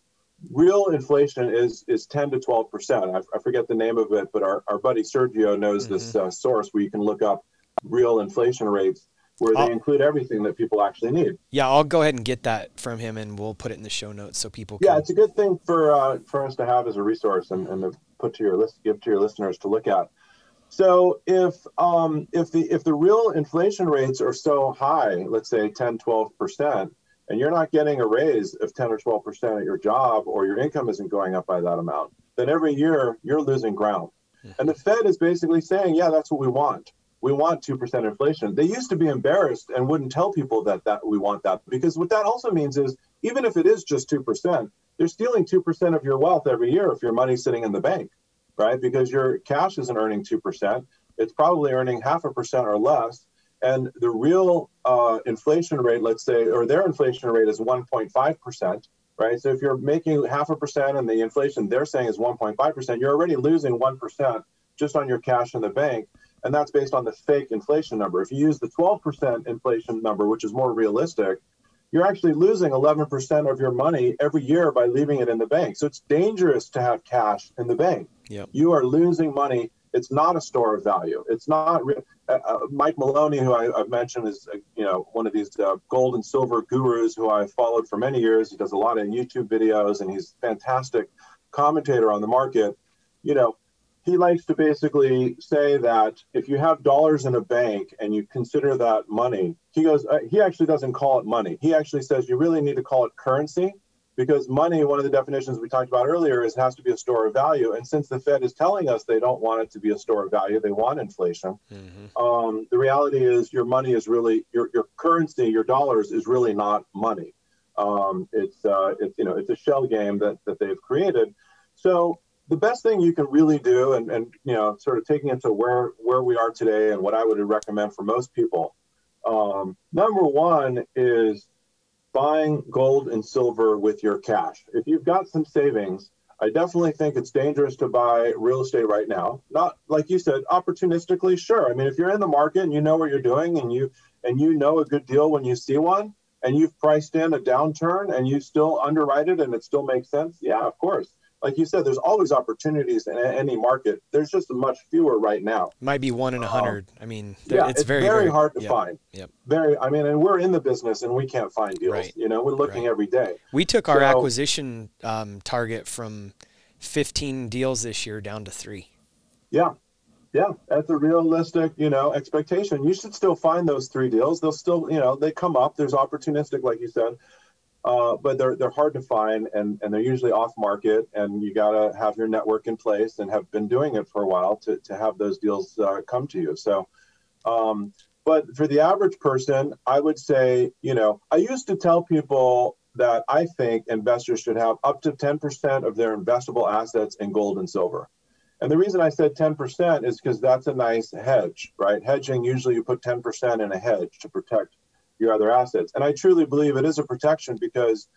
Real inflation is is 10 to 12 percent. I, I forget the name of it, but our, our buddy Sergio knows mm-hmm. this uh, source where you can look up real inflation rates where I'll, they include everything that people actually need. Yeah, I'll go ahead and get that from him, and we'll put it in the show notes so people. Can... Yeah, it's a good thing for uh, for us to have as a resource and, and to put to your list, give to your listeners to look at. So if um, if the if the real inflation rates are so high, let's say 10, 12 percent, and you're not getting a raise of 10 or 12 percent at your job, or your income isn't going up by that amount, then every year you're losing ground. Mm-hmm. And the Fed is basically saying, yeah, that's what we want. We want two percent inflation. They used to be embarrassed and wouldn't tell people that that we want that because what that also means is even if it is just two percent, they're stealing two percent of your wealth every year if your money's sitting in the bank right? Because your cash isn't earning 2%. It's probably earning half a percent or less. And the real uh, inflation rate, let's say, or their inflation rate is 1.5%, right? So if you're making half a percent and the inflation they're saying is 1.5%, you're already losing 1% just on your cash in the bank. And that's based on the fake inflation number. If you use the 12% inflation number, which is more realistic, you're actually losing 11% of your money every year by leaving it in the bank. So it's dangerous to have cash in the bank. Yep. You are losing money. It's not a store of value. It's not. Uh, uh, Mike Maloney, who I, have mentioned, is uh, you know one of these uh, gold and silver gurus who I've followed for many years. He does a lot of YouTube videos, and he's a fantastic commentator on the market. You know, he likes to basically say that if you have dollars in a bank and you consider that money, he goes, uh, he actually doesn't call it money. He actually says you really need to call it currency because money, one of the definitions we talked about earlier, is has to be a store of value. And since the Fed is telling us they don't want it to be a store of value, they want inflation. Mm-hmm. Um, the reality is your money is really your, your currency, your dollars is really not money. Um, it's uh, it's you know it's a shell game that that they've created. So the best thing you can really do, and, and you know, sort of taking it to where where we are today, and what I would recommend for most people. Um, number one is buying gold and silver with your cash. If you've got some savings, I definitely think it's dangerous to buy real estate right now. Not like you said, opportunistically, sure. I mean, if you're in the market and you know what you're doing and you and you know a good deal when you see one, and you've priced in a downturn and you still underwrite it and it still makes sense, yeah, of course. Like you said, there's always opportunities in any market. There's just much fewer right now. Might be one in a hundred. Um, I mean, yeah, it's, it's very, very, hard to find. Yep. Very. I mean, and we're in the business and we can't find deals. Right. You know, we're looking right. every day. We took our So- acquisition um, target from 15 deals this year down to three. Yeah. Yeah, that's a realistic, you know, expectation. You should still find those three deals. They'll still, you know, they come up. There's opportunistic, like you said, uh, but they're they're hard to find, and and they're usually off market. And you gotta have your network in place and have been doing it for a while to to have those deals uh, come to you. So, um, but for the average person, I would say, you know, I used to tell people that I think investors should have up to 10% of their investable assets in gold and silver. And the reason I said 10% is because that's a nice hedge, right? Hedging, usually you put 10% in a hedge to protect your other assets. And I truly believe it is a protection because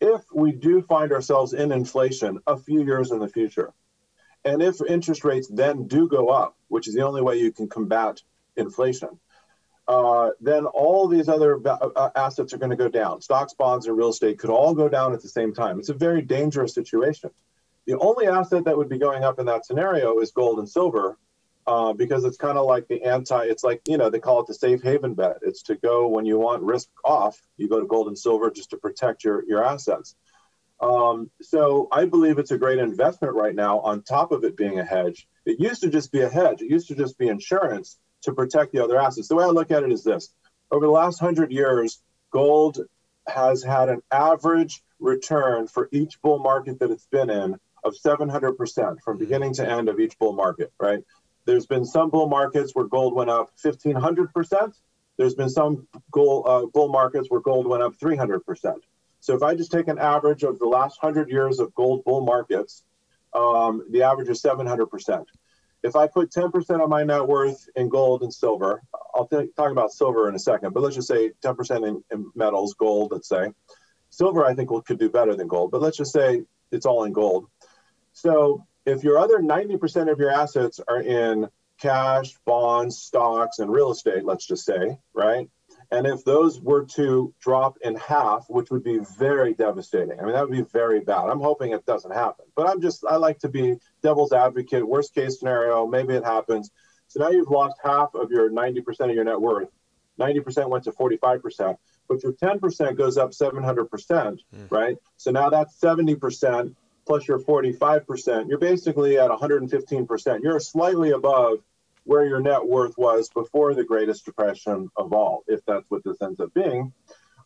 if we do find ourselves in inflation a few years in the future, and if interest rates then do go up, which is the only way you can combat inflation, uh, then all these other va- uh, assets are going to go down. Stocks, bonds, and real estate could all go down at the same time. It's a very dangerous situation. The only asset that would be going up in that scenario is gold and silver, uh, because it's kind of like the anti. It's like you know they call it the safe haven bet. It's to go when you want risk off, you go to gold and silver just to protect your your assets. Um, so I believe it's a great investment right now. On top of it being a hedge, it used to just be a hedge. It used to just be insurance to protect the other assets. The way I look at it is this: over the last hundred years, gold has had an average return for each bull market that it's been in of 700% from beginning to end of each bull market, right? There's been some bull markets where gold went up 1500%. There's been some gold, uh, bull markets where gold went up 300%. So if I just take an average of the last 100 years of gold bull markets, um, the average is 700%. If I put 10% of my net worth in gold and silver, I'll t- talk about silver in a second, but let's just say 10% in, in metals, gold, let's say. Silver, I think, will, could do better than gold, but let's just say it's all in gold. So if your other 90% of your assets are in cash, bonds, stocks, and real estate, let's just say, right? And if those were to drop in half, which would be very devastating, I mean, that would be very bad. I'm hoping it doesn't happen, but I'm just, I like to be devil's advocate. Worst case scenario, maybe it happens. So now you've lost half of your 90% of your net worth. 90% went to 45%, but your 10% goes up 700%, hmm. right? So now that's 70% plus your 45%. You're basically at 115%. You're slightly above where your net worth was before the Greatest Depression of all, if that's what this ends up being.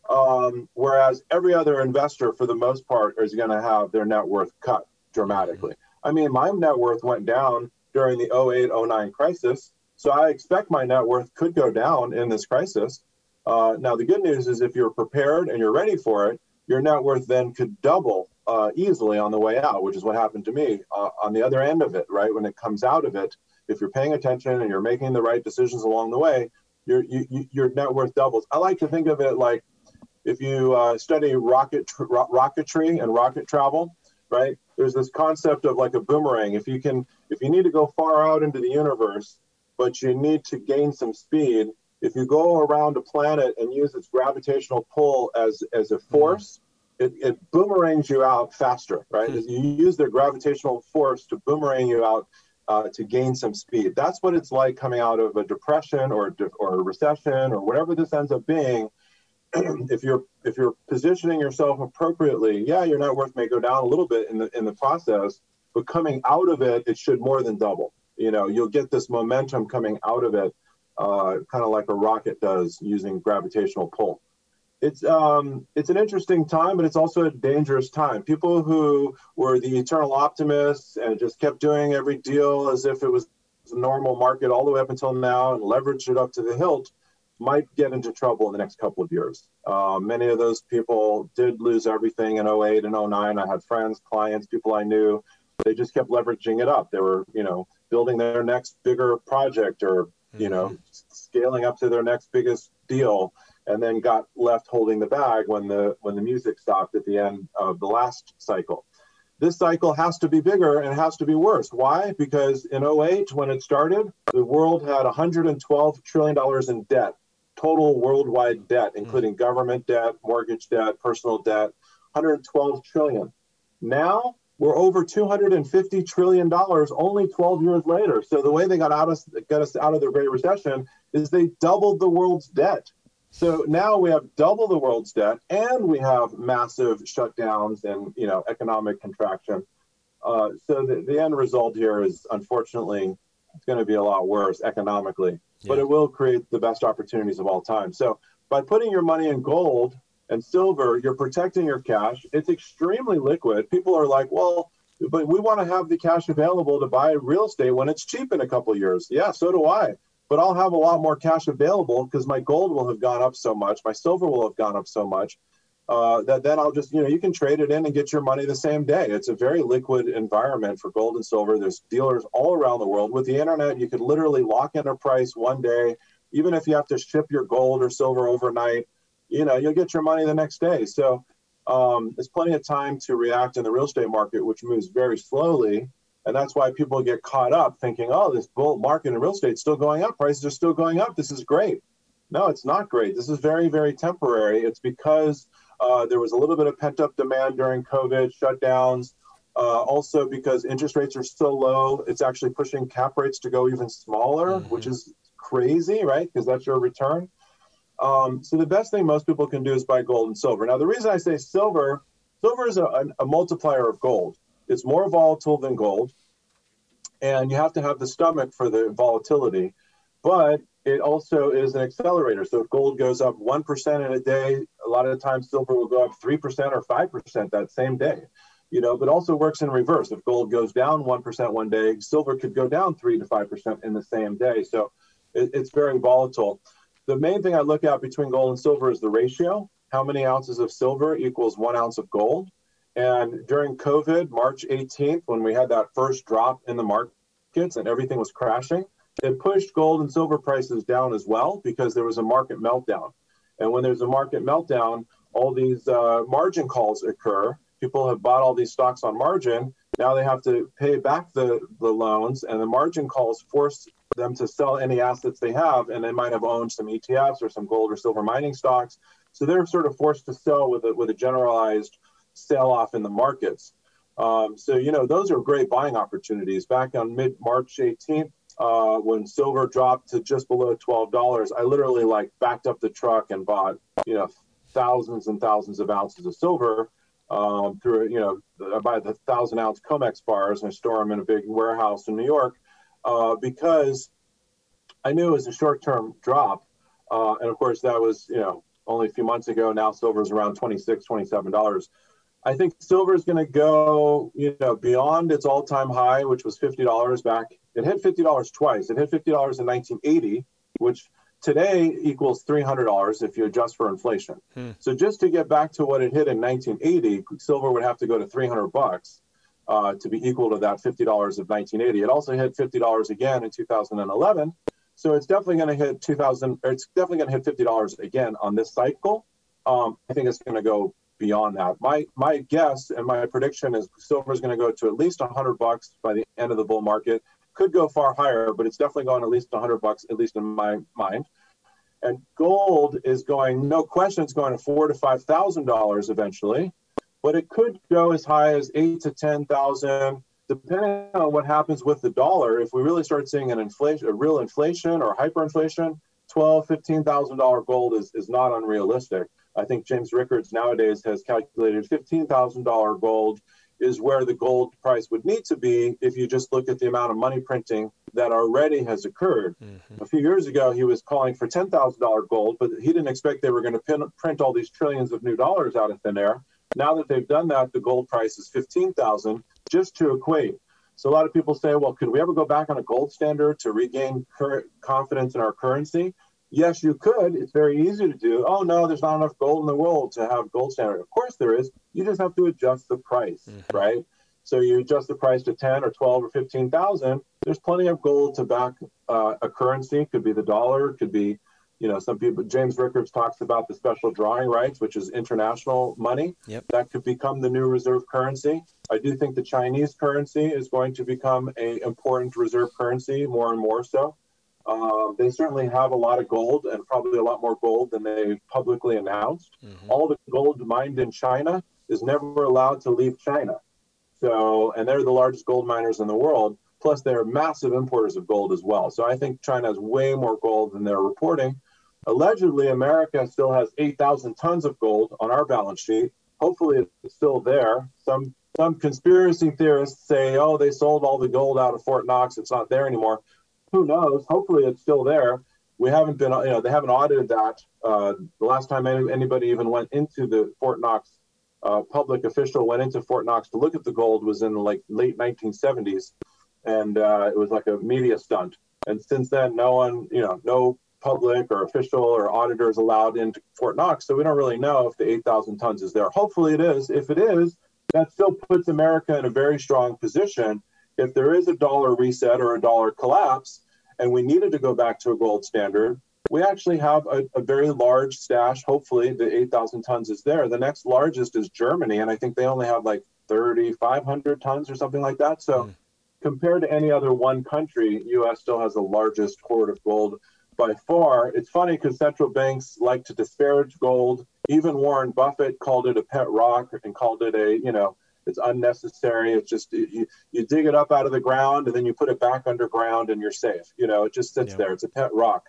Um, whereas every other investor, for the most part, is going to have their net worth cut dramatically. I mean, my net worth went down during the 08 09 crisis. So I expect my net worth could go down in this crisis. Uh, now, the good news is if you're prepared and you're ready for it, your net worth then could double uh, easily on the way out, which is what happened to me uh, on the other end of it, right? When it comes out of it, if you're paying attention and you're making the right decisions along the way, your, you, your net worth doubles. I like to think of it like if you uh, study rocket tr- ro- rocketry and rocket travel, right? There's this concept of like a boomerang. If you can, if you need to go far out into the universe, but you need to gain some speed, if you go around a planet and use its gravitational pull as as a force, it, it boomerangs you out faster, right? You use their gravitational force to boomerang you out uh, to gain some speed. That's what it's like coming out of a depression or or a recession or whatever this ends up being. if you're if you're positioning yourself appropriately, yeah, your net worth may go down a little bit in the in the process, but coming out of it, it should more than double. You know, you'll get this momentum coming out of it, uh, kind of like a rocket does using gravitational pull. It's um, it's an interesting time, but it's also a dangerous time. People who were the eternal optimists and just kept doing every deal as if it was a normal market all the way up until now and leveraged it up to the hilt might get into trouble in the next couple of years. Uh, many of those people did lose everything in 08 and 09. I had friends, clients, people I knew they just kept leveraging it up. They were, you know, building their next bigger project or, you know, scaling up to their next biggest deal and then got left holding the bag when the when the music stopped at the end of the last cycle. This cycle has to be bigger and has to be worse. Why? Because in 08 when it started, the world had 112 trillion dollars in debt, total worldwide debt, including mm. government debt, mortgage debt, personal debt, 112 trillion. Now we're over 250 trillion dollars only 12 years later. So the way they got out of got us out of the Great Recession is they doubled the world's debt. So now we have double the world's debt, and we have massive shutdowns and you know economic contraction. Uh, so the, the end result here is unfortunately it's going to be a lot worse economically, yeah. but it will create the best opportunities of all time. So by putting your money in gold and silver, you're protecting your cash. It's extremely liquid. People are like, well, but we want to have the cash available to buy real estate when it's cheap in a couple years. Yeah, so do I. But I'll have a lot more cash available because my gold will have gone up so much, my silver will have gone up so much. Uh, that then I'll just, you know, you can trade it in and get your money the same day. It's a very liquid environment for gold and silver. There's dealers all around the world. With the internet, you could literally lock in a price one day, even if you have to ship your gold or silver overnight you know, you'll get your money the next day. So um, there's plenty of time to react in the real estate market, which moves very slowly. And that's why people get caught up thinking, oh, this bull market in real estate is still going up. Prices are still going up. This is great. No, it's not great. This is very, very temporary. It's because uh, there was a little bit of pent up demand during COVID, shutdowns. Uh, also, because interest rates are so low, it's actually pushing cap rates to go even smaller, mm-hmm. which is crazy, right? Because that's your return. Um, so the best thing most people can do is buy gold and silver. Now, the reason I say silver, silver is a, a, multiplier of gold. It's more volatile than gold, and you have to have the stomach for the volatility. But it also is an accelerator. So if gold goes up 1% in a day, a lot of the time silver will go up 3% or 5% that same day. You know, but also works in reverse. If gold goes down 1% one day, silver could go down 3 to 5% in the same day. So it, it's very volatile the main thing I look at between gold and silver is the ratio. How many ounces of silver equals one ounce of gold? And during COVID, March 18th, when we had that first drop in the markets and everything was crashing, it pushed gold and silver prices down as well because there was a market meltdown. And when there's a market meltdown, all these uh, margin calls occur. People have bought all these stocks on margin. Now they have to pay back the, the loans, and the margin calls force them to sell any assets they have, and they might have owned some ETFs or some gold or silver mining stocks. So they're sort of forced to sell with a, with a generalized sell off in the markets. Um, so, you know, those are great buying opportunities. Back on mid March 18th, uh, when silver dropped to just below $12, I literally like backed up the truck and bought, you know, thousands and thousands of ounces of silver um, through, you know, I buy the thousand ounce COMEX bars and I store them in a big warehouse in New York uh, because I knew it was a short term drop. Uh, and of course, that was, you know, only a few months ago. Now silver is around 26 $27. I think silver is going to go, you know, beyond its all-time high, which was $50 back. It hit $50 twice. It hit $50 in 1980, which today equals $300 if you adjust for inflation. Hmm. So just to get back to what it hit in 1980, silver would have to go to 300 bucks uh, to be equal to that $50 of 1980. It also hit $50 again in 2011. So it's definitely going to hit 2000, or it's definitely going to hit $50 again on this cycle. Um, I think it's going to go beyond that. My my guess and my prediction is silver is going to go to at least 100 bucks by the end of the bull market. Could go far higher, but it's definitely going at least 100 bucks, at least in my mind. And gold is going, no question, it's going to four to five thousand dollars eventually but it could go as high as eight to ten thousand, depending on what happens with the dollar. If we really start seeing an inflation, a real inflation or hyperinflation, twelve, fifteen thousand dollar gold is is not unrealistic. I think James Rickards nowadays has calculated fifteen thousand dollar gold is where the gold price would need to be if you just look at the amount of money printing that already has occurred. Mm-hmm. A few years ago, he was calling for $10,000 gold, but he didn't expect they were going to print all these trillions of new dollars out of thin air. Now that they've done that, the gold price is 15,000 just to equate. So a lot of people say, well, could we ever go back on a gold standard to regain current confidence in our currency? Yes, you could. It's very easy to do. Oh no, there's not enough gold in the world to have gold standard. Of course there is. You just have to adjust the price, mm-hmm. right? So you adjust the price to 10 or 12 or 15,000. There's plenty of gold to back uh, a currency. Could be the dollar, could be, you know, some people. James Rickards talks about the special drawing rights, which is international money. Yep. That could become the new reserve currency. I do think the Chinese currency is going to become a important reserve currency more and more so. Um, they certainly have a lot of gold and probably a lot more gold than they publicly announced. Mm-hmm. All the gold mined in China is never allowed to leave China. So, and they're the largest gold miners in the world. Plus, they're massive importers of gold as well. So, I think China has way more gold than they're reporting. Allegedly, America still has 8,000 tons of gold on our balance sheet. Hopefully, it's still there. Some some conspiracy theorists say, "Oh, they sold all the gold out of Fort Knox. It's not there anymore." Who knows? Hopefully, it's still there. We haven't been, you know, they haven't audited that. Uh, the last time anybody even went into the Fort Knox uh, public official went into Fort Knox to look at the gold was in like late 1970s, and uh, it was like a media stunt. And since then, no one, you know, no public or official or auditors allowed into Fort Knox, so we don't really know if the 8,000 tons is there. Hopefully, it is. If it is, that still puts America in a very strong position. If there is a dollar reset or a dollar collapse, and we needed to go back to a gold standard, we actually have a, a very large stash. Hopefully, the 8,000 tons is there. The next largest is Germany, and I think they only have like 3,500 tons or something like that. So, mm. compared to any other one country, U.S. still has the largest hoard of gold by far. It's funny because central banks like to disparage gold. Even Warren Buffett called it a pet rock and called it a, you know, it's unnecessary. It's just you, you dig it up out of the ground and then you put it back underground and you're safe. You know, it just sits yeah. there. It's a pet rock.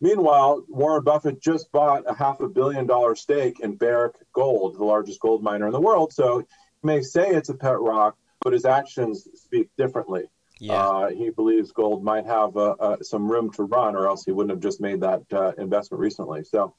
Meanwhile, Warren Buffett just bought a half a billion dollar stake in Barrick Gold, the largest gold miner in the world. So he may say it's a pet rock, but his actions speak differently. Yeah. Uh, he believes gold might have uh, uh, some room to run, or else he wouldn't have just made that uh, investment recently. So,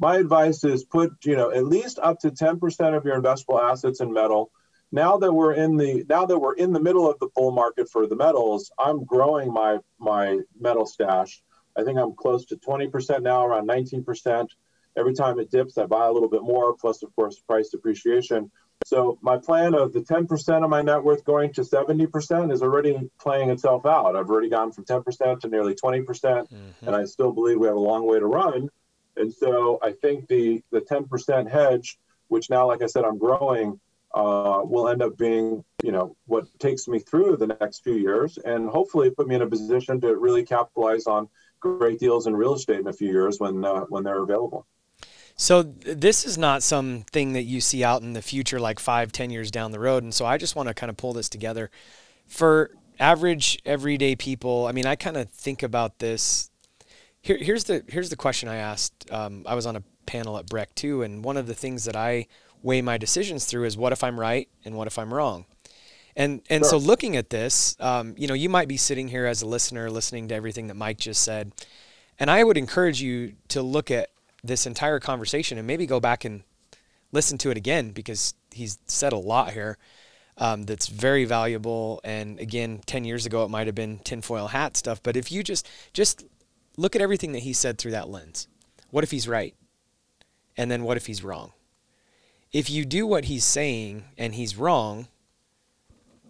my advice is put you know at least up to 10% of your investable assets in metal. Now that we're in the now that we're in the middle of the bull market for the metals, I'm growing my my metal stash I think I'm close to 20% now, around 19%. Every time it dips, I buy a little bit more, plus, of course, price depreciation. So my plan of the 10% of my net worth going to 70% is already playing itself out. I've already gone from 10% to nearly 20%, percent mm hmm and I still believe we have a long way to run. And so I think the the 10% hedge, which now, like I said, I'm growing, uh, will end up being, you know, what takes me through the next few years, and hopefully put me in a position to really capitalize on great deals in real estate in a few years when uh, when they're available. So this is not something that you see out in the future, like five, ten years down the road. And so I just want to kind of pull this together for average everyday people. I mean, I kind of think about this. Here, here's the here's the question I asked. Um, I was on a panel at Breck too, and one of the things that I weigh my decisions through is what if I'm right and what if I'm wrong. And and sure. so looking at this, um, you know, you might be sitting here as a listener, listening to everything that Mike just said, and I would encourage you to look at this entire conversation and maybe go back and listen to it again because he's said a lot here um, that's very valuable. And again, ten years ago it might have been tinfoil hat stuff, but if you just just look at everything that he said through that lens, what if he's right, and then what if he's wrong? If you do what he's saying and he's wrong,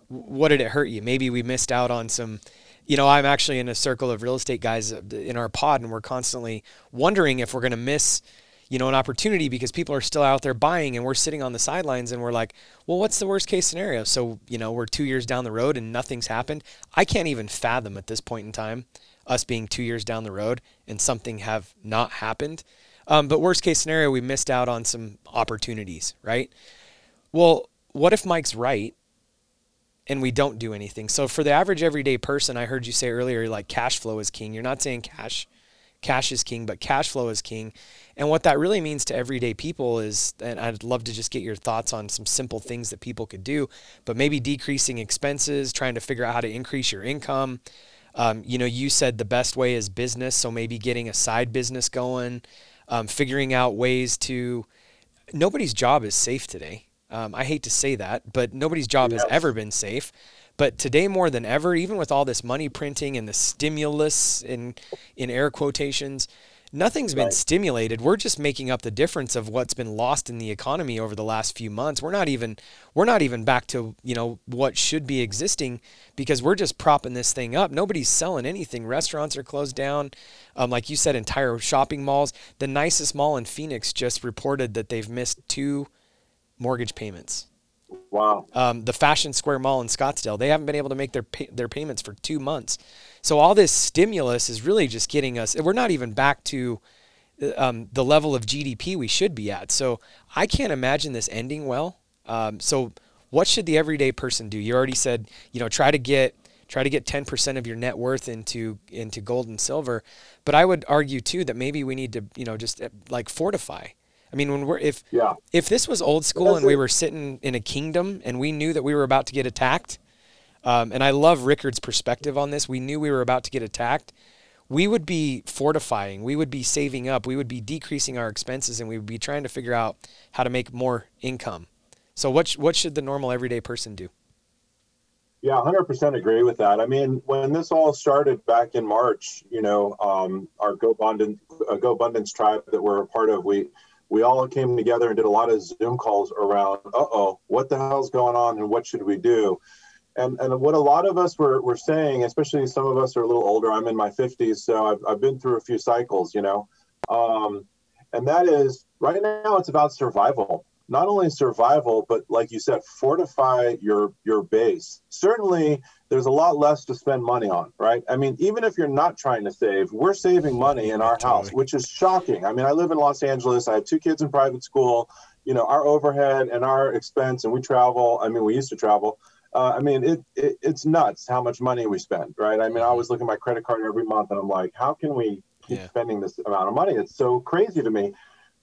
what did it hurt you? Maybe we missed out on some. You know, I'm actually in a circle of real estate guys in our pod, and we're constantly wondering if we're going to miss, you know, an opportunity because people are still out there buying, and we're sitting on the sidelines, and we're like, well, what's the worst case scenario? So, you know, we're two years down the road and nothing's happened. I can't even fathom at this point in time us being two years down the road and something have not happened. Um, but worst case scenario, we missed out on some opportunities, right? Well, what if Mike's right and we don't do anything. So for the average everyday person, I heard you say earlier, like cash flow is king. You're not saying cash, cash is king, but cash flow is king. And what that really means to everyday people is, and I'd love to just get your thoughts on some simple things that people could do, but maybe decreasing expenses, trying to figure out how to increase your income. Um, you know, you said the best way is business, so maybe getting a side business going, um, figuring out ways to. Nobody's job is safe today. Um, I hate to say that, but nobody's job has ever been safe. But today more than ever, even with all this money printing and the stimulus in in air quotations, nothing's been Right. stimulated. We're just making up the difference of what's been lost in the economy over the last few months. We're not even we're not even back to, you know, what should be existing because we're just propping this thing up. Nobody's selling anything. Restaurants are closed down. Um, like you said, entire shopping malls. The nicest mall in Phoenix just reported that they've missed two mortgage payments. Wow. Um, the Fashion Square Mall in Scottsdale, they haven't been able to make their pay- their payments for two months. So all this stimulus is really just getting us. We're not even back to uh, um, the level of GDP we should be at. So I can't imagine this ending well. Um, so what should the everyday person do? You already said, you know, try to get try to get 10% of your net worth into into gold and silver. But I would argue too that maybe we need to, you know, just uh, like fortify. I mean, when we're if Yeah. if this was old school and we were sitting in a kingdom and we knew that we were about to get attacked, um, and I love Rickards' perspective on this. We knew we were about to get attacked. We would be fortifying. We would be saving up. We would be decreasing our expenses, and we would be trying to figure out how to make more income. So, what sh- what should the normal everyday person do? Yeah, 100% agree with that. I mean, when this all started back in March, you know, um, our Go Abundance, uh, Go Abundance tribe that we're a part of, we we all came together and did a lot of Zoom calls around, uh-oh, what the hell's going on and what should we do? And and what a lot of us were, were saying, especially some of us are a little older, I'm in my 50s, so I've, I've been through a few cycles, you know, um, and that is right now it's about survival not only survival but like you said fortify your your base. Certainly there's a lot less to spend money on right? I mean even if you're not trying to save we're saving money in our house which is shocking. I mean i live in los angeles. I have two kids in private school. You know our overhead and our expense and we travel. I mean we used to travel. Uh, I mean, it, it it's nuts how much money we spend, right? I mean, I always look at my credit card every month, and I'm like, how can we keep Yeah. spending this amount of money? It's so crazy to me.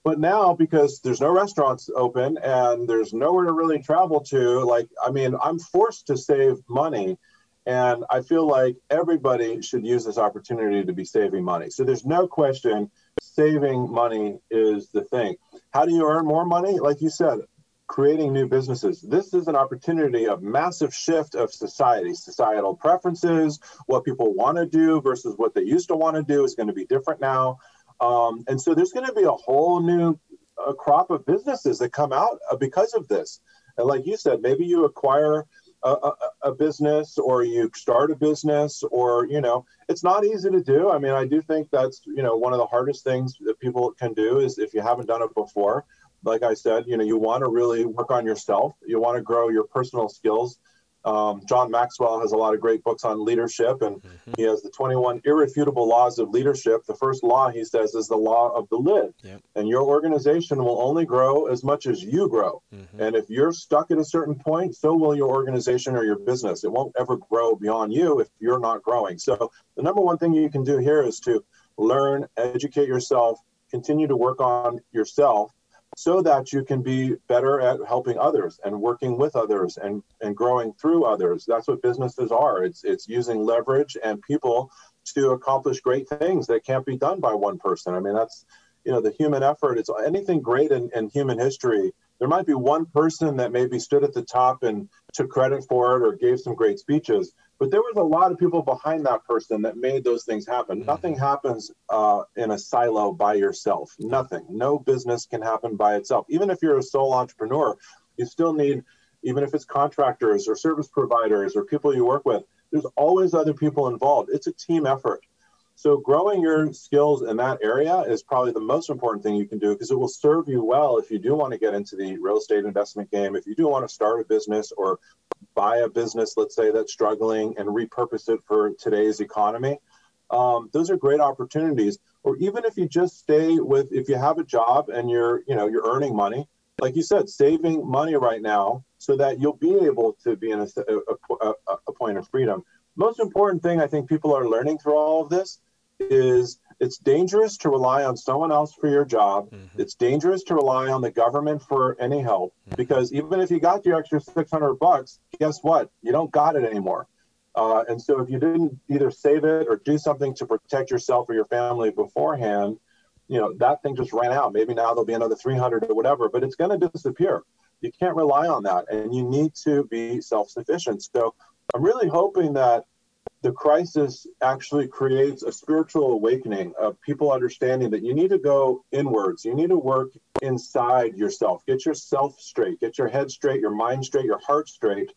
But now, because there's no restaurants open and there's nowhere to really travel to, like, I mean, I'm forced to save money. And I feel like everybody should use this opportunity to be saving money. So there's no question saving money is the thing. How do you earn more money? Like you said, creating new businesses. This is an opportunity of massive shift of society, societal preferences, what people want to do versus what they used to want to do is going to be different now. Um, and so there's going to be a whole new uh, crop of businesses that come out uh, because of this. And like you said, maybe you acquire a, a, a business or you start a business or, you know, it's not easy to do. I mean, I do think that's, you know, one of the hardest things that people can do is if you haven't done it before, like I said, you know, you want to really work on yourself. You want to grow your personal skills. Um, John Maxwell has a lot of great books on leadership, and he has the 21 irrefutable laws of leadership. The first law, he says, is the law of the lid. Yep. And your organization will only grow as much as you grow. Mhm. And if you're stuck at a certain point, so will your organization or your business. It won't ever grow beyond you if you're not growing. So, the number one thing you can do here is to learn, educate yourself, continue to work on yourself so that you can be better at helping others and working with others and, and growing through others. That's what businesses are. It's it's using leverage and people to accomplish great things that can't be done by one person. I mean, that's you know the human effort. It's anything great in, in human history. There might be one person that maybe stood at the top and took credit for it or gave some great speeches, but there was a lot of people behind that person that made those things happen. Mhm. Nothing happens uh, in a silo by yourself. Nothing. No business can happen by itself. Even if you're a sole entrepreneur, you still need, even if it's contractors or service providers or people you work with, there's always other people involved. It's a team effort. So growing your skills in that area is probably the most important thing you can do because it will serve you well if you do want to get into the real estate investment game, if you do want to start a business or buy a business, let's say that's struggling and repurpose it for today's economy. Um, those are great opportunities. Or even if you just stay with, if you have a job and you're, you know, you're earning money, like you said, saving money right now so that you'll be able to be in a, a, a, a point of freedom. Most important thing I think people are learning through all of this is it's dangerous to rely on someone else for your job. Mhm. It's dangerous to rely on the government for any help because even if you got your extra 600 bucks, guess what? You don't got it anymore. Uh, and so if you didn't either save it or do something to protect yourself or your family beforehand, you know, that thing just ran out. Maybe now there'll be another 300 or whatever, but it's going to disappear. You can't rely on that. And you need to be self sufficient. So I'm really hoping that the crisis actually creates a spiritual awakening of people understanding that you need to go inwards. You need to work inside yourself. Get yourself straight, get your head straight, your mind straight, your heart straight.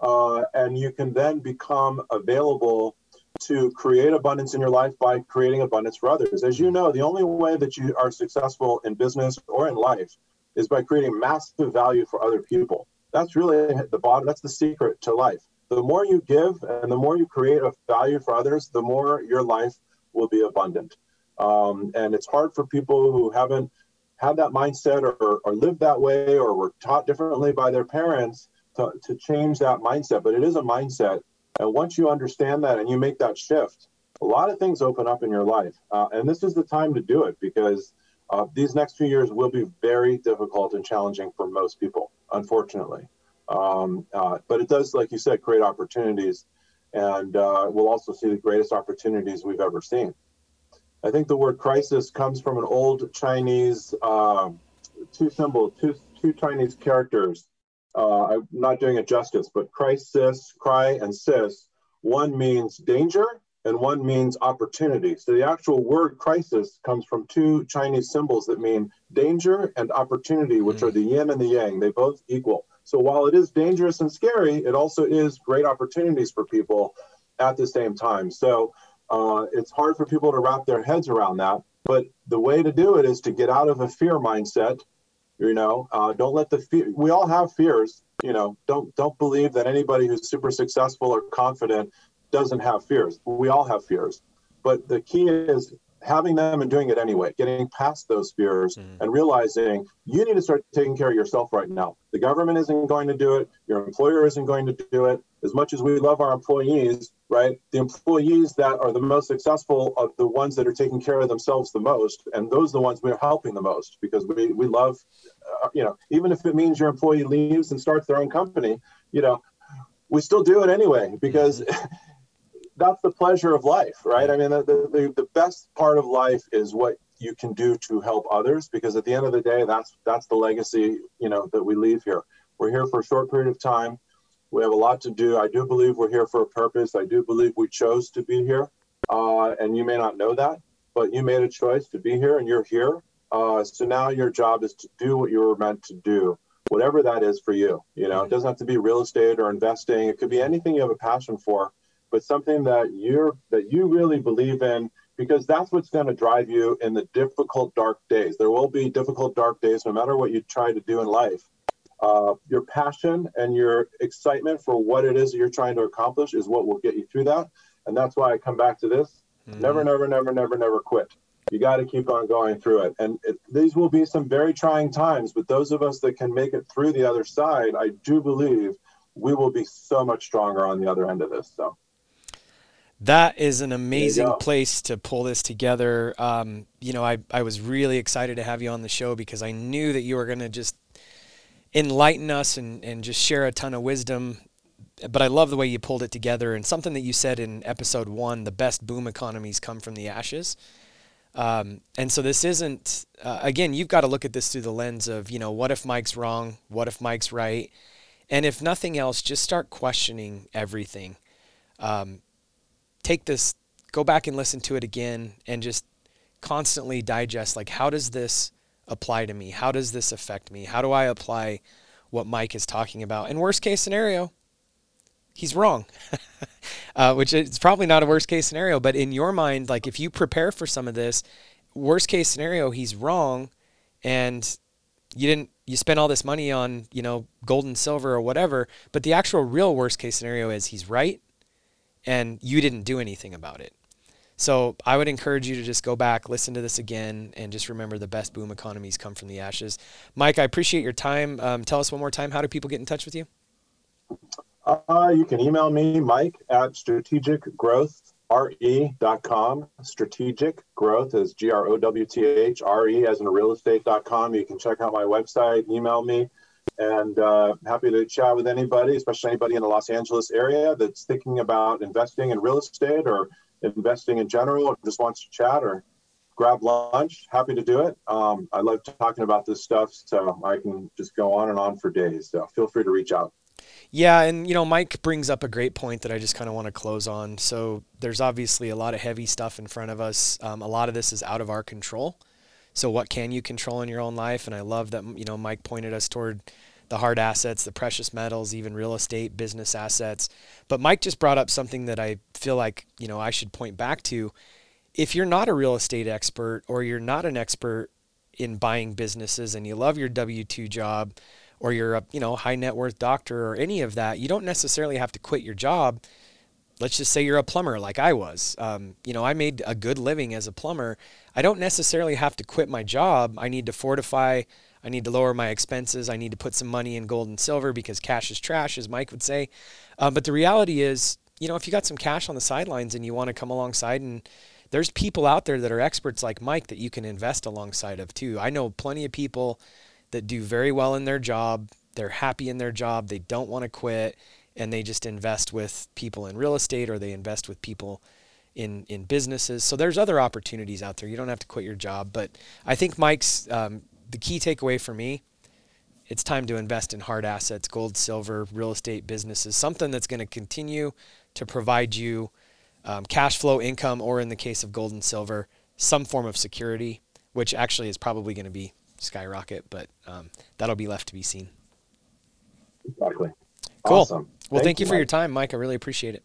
Uh, and you can then become available to create abundance in your life by creating abundance for others. As you know, the only way that you are successful in business or in life is by creating massive value for other people. That's really the bottom, that's the secret to life the more you give and the more you create a value for others, the more your life will be abundant. Um, and it's hard for people who haven't had that mindset or, or lived that way or were taught differently by their parents to, to change that mindset. But it is a mindset. And once you understand that and you make that shift, a lot of things open up in your life. Uh, and this is the time to do it because uh, these next few years will be very difficult and challenging for most people, unfortunately. Um, uh, but it does, like you said, create opportunities, and uh, we'll also see the greatest opportunities we've ever seen. I think the word crisis comes from an old Chinese uh, two symbol, two two Chinese characters. Uh, I'm not doing it justice, but crisis, cry, and sis. One means danger, and one means opportunity. So the actual word crisis comes from two Chinese symbols that mean danger and opportunity, which mm. are the yin and the yang. They both equal. So while it is dangerous and scary, it also is great opportunities for people at the same time. So uh, it's hard for people to wrap their heads around that. But the way to do it is to get out of a fear mindset. You know, uh, don't let the fear. We all have fears. You know, don't don't believe that anybody who's super successful or confident doesn't have fears. We all have fears. But the key is having them and doing it anyway, getting past those fears mm. and realizing you need to start taking care of yourself right now. The government isn't going to do it, your employer isn't going to do it. As much as we love our employees, right? The employees that are the most successful are the ones that are taking care of themselves the most. And those are the ones we're helping the most because we, we love, uh, you know, even if it means your employee leaves and starts their own company, you know, we still do it anyway because. That's the pleasure of life, right? I mean, the, the, the best part of life is what you can do to help others because at the end of the day, that's that's the legacy, you know, that we leave here. We're here for a short period of time. We have a lot to do. I do believe we're here for a purpose. I do believe we chose to be here, uh, and you may not know that, but you made a choice to be here, and you're here. Uh, so now your job is to do what you were meant to do, whatever that is for you. You know, it doesn't have to be real estate or investing. It could be anything you have a passion for but something that you're that you really believe in because that's what's going to drive you in the difficult dark days. There will be difficult dark days no matter what you try to do in life. Uh, your passion and your excitement for what it is that you're trying to accomplish is what will get you through that. And that's why i come back to this. Mm-hmm. never never never never never quit. You got to keep on going through it. And it, these will be some very trying times but those of us that can make it through the other side i do believe we will be so much stronger on the other end of this so that is an amazing place to pull this together. Um, you know, I, I was really excited to have you on the show because I knew that you were going to just enlighten us and, and just share a ton of wisdom. But I love the way you pulled it together and something that you said in episode one the best boom economies come from the ashes. Um, and so this isn't, uh, again, you've got to look at this through the lens of, you know, what if Mike's wrong? What if Mike's right? And if nothing else, just start questioning everything. Um, take this, go back and listen to it again and just constantly digest like, how does this apply to me? How does this affect me? How do I apply what Mike is talking about? And worst case scenario, he's wrong, uh, which is probably not a worst case scenario. But in your mind, like if you prepare for some of this, worst case scenario, he's wrong, and you didn't you spent all this money on you know gold and silver or whatever. But the actual real worst case scenario is he's right, and you didn't do anything about it. So I would encourage you to just go back, listen to this again, and just remember the best boom economies come from the ashes. Mike, I appreciate your time. Um, tell us one more time, how do people get in touch with you? Uh, you can email me, Mike, at strategicgrowthre.com. Strategic growth is G R O W T H R E as in real estate.com. You can check out my website, email me and uh, happy to chat with anybody, especially anybody in the Los Angeles area that's thinking about investing in real estate or investing in general, or just wants to chat or grab lunch. Happy to do it. Um, I love talking about this stuff, so I can just go on and on for days. So feel free to reach out. Yeah, and you know, Mike brings up a great point that I just kind of want to close on. So there's obviously a lot of heavy stuff in front of us. Um, a lot of this is out of our control. So what can you control in your own life? And I love that you know Mike pointed us toward the hard assets, the precious metals, even real estate, business assets. But Mike just brought up something that I feel like you know I should point back to. If you're not a real estate expert or you're not an expert in buying businesses and you love your W two job or you're a you know high net worth doctor or any of that, you don't necessarily have to quit your job. Let's just say you're a plumber like I was. Um, you know, I made a good living as a plumber. I don't necessarily have to quit my job. I need to fortify. I need to lower my expenses. I need to put some money in gold and silver because cash is trash, as Mike would say. Um, but the reality is, you know, if you got some cash on the sidelines and you want to come alongside and there's people out there that are experts like Mike that you can invest alongside of too. I know plenty of people that do very well in their job. They're happy in their job. They don't want to quit and they just invest with people in real estate or they invest with people in, in businesses. So there's other opportunities out there. You don't have to quit your job. But I think Mike's um, the key takeaway for me. It's time to invest in hard assets, gold, silver, real estate businesses, something that's going to continue to provide you um, cash flow income, or in the case of gold and silver, some form of security, which actually is probably going to be skyrocket, but um, that'll be left to be seen. Exactly. Cool. Awesome. Well, thank, thank you, for Mike. your time, Mike. I really appreciate it.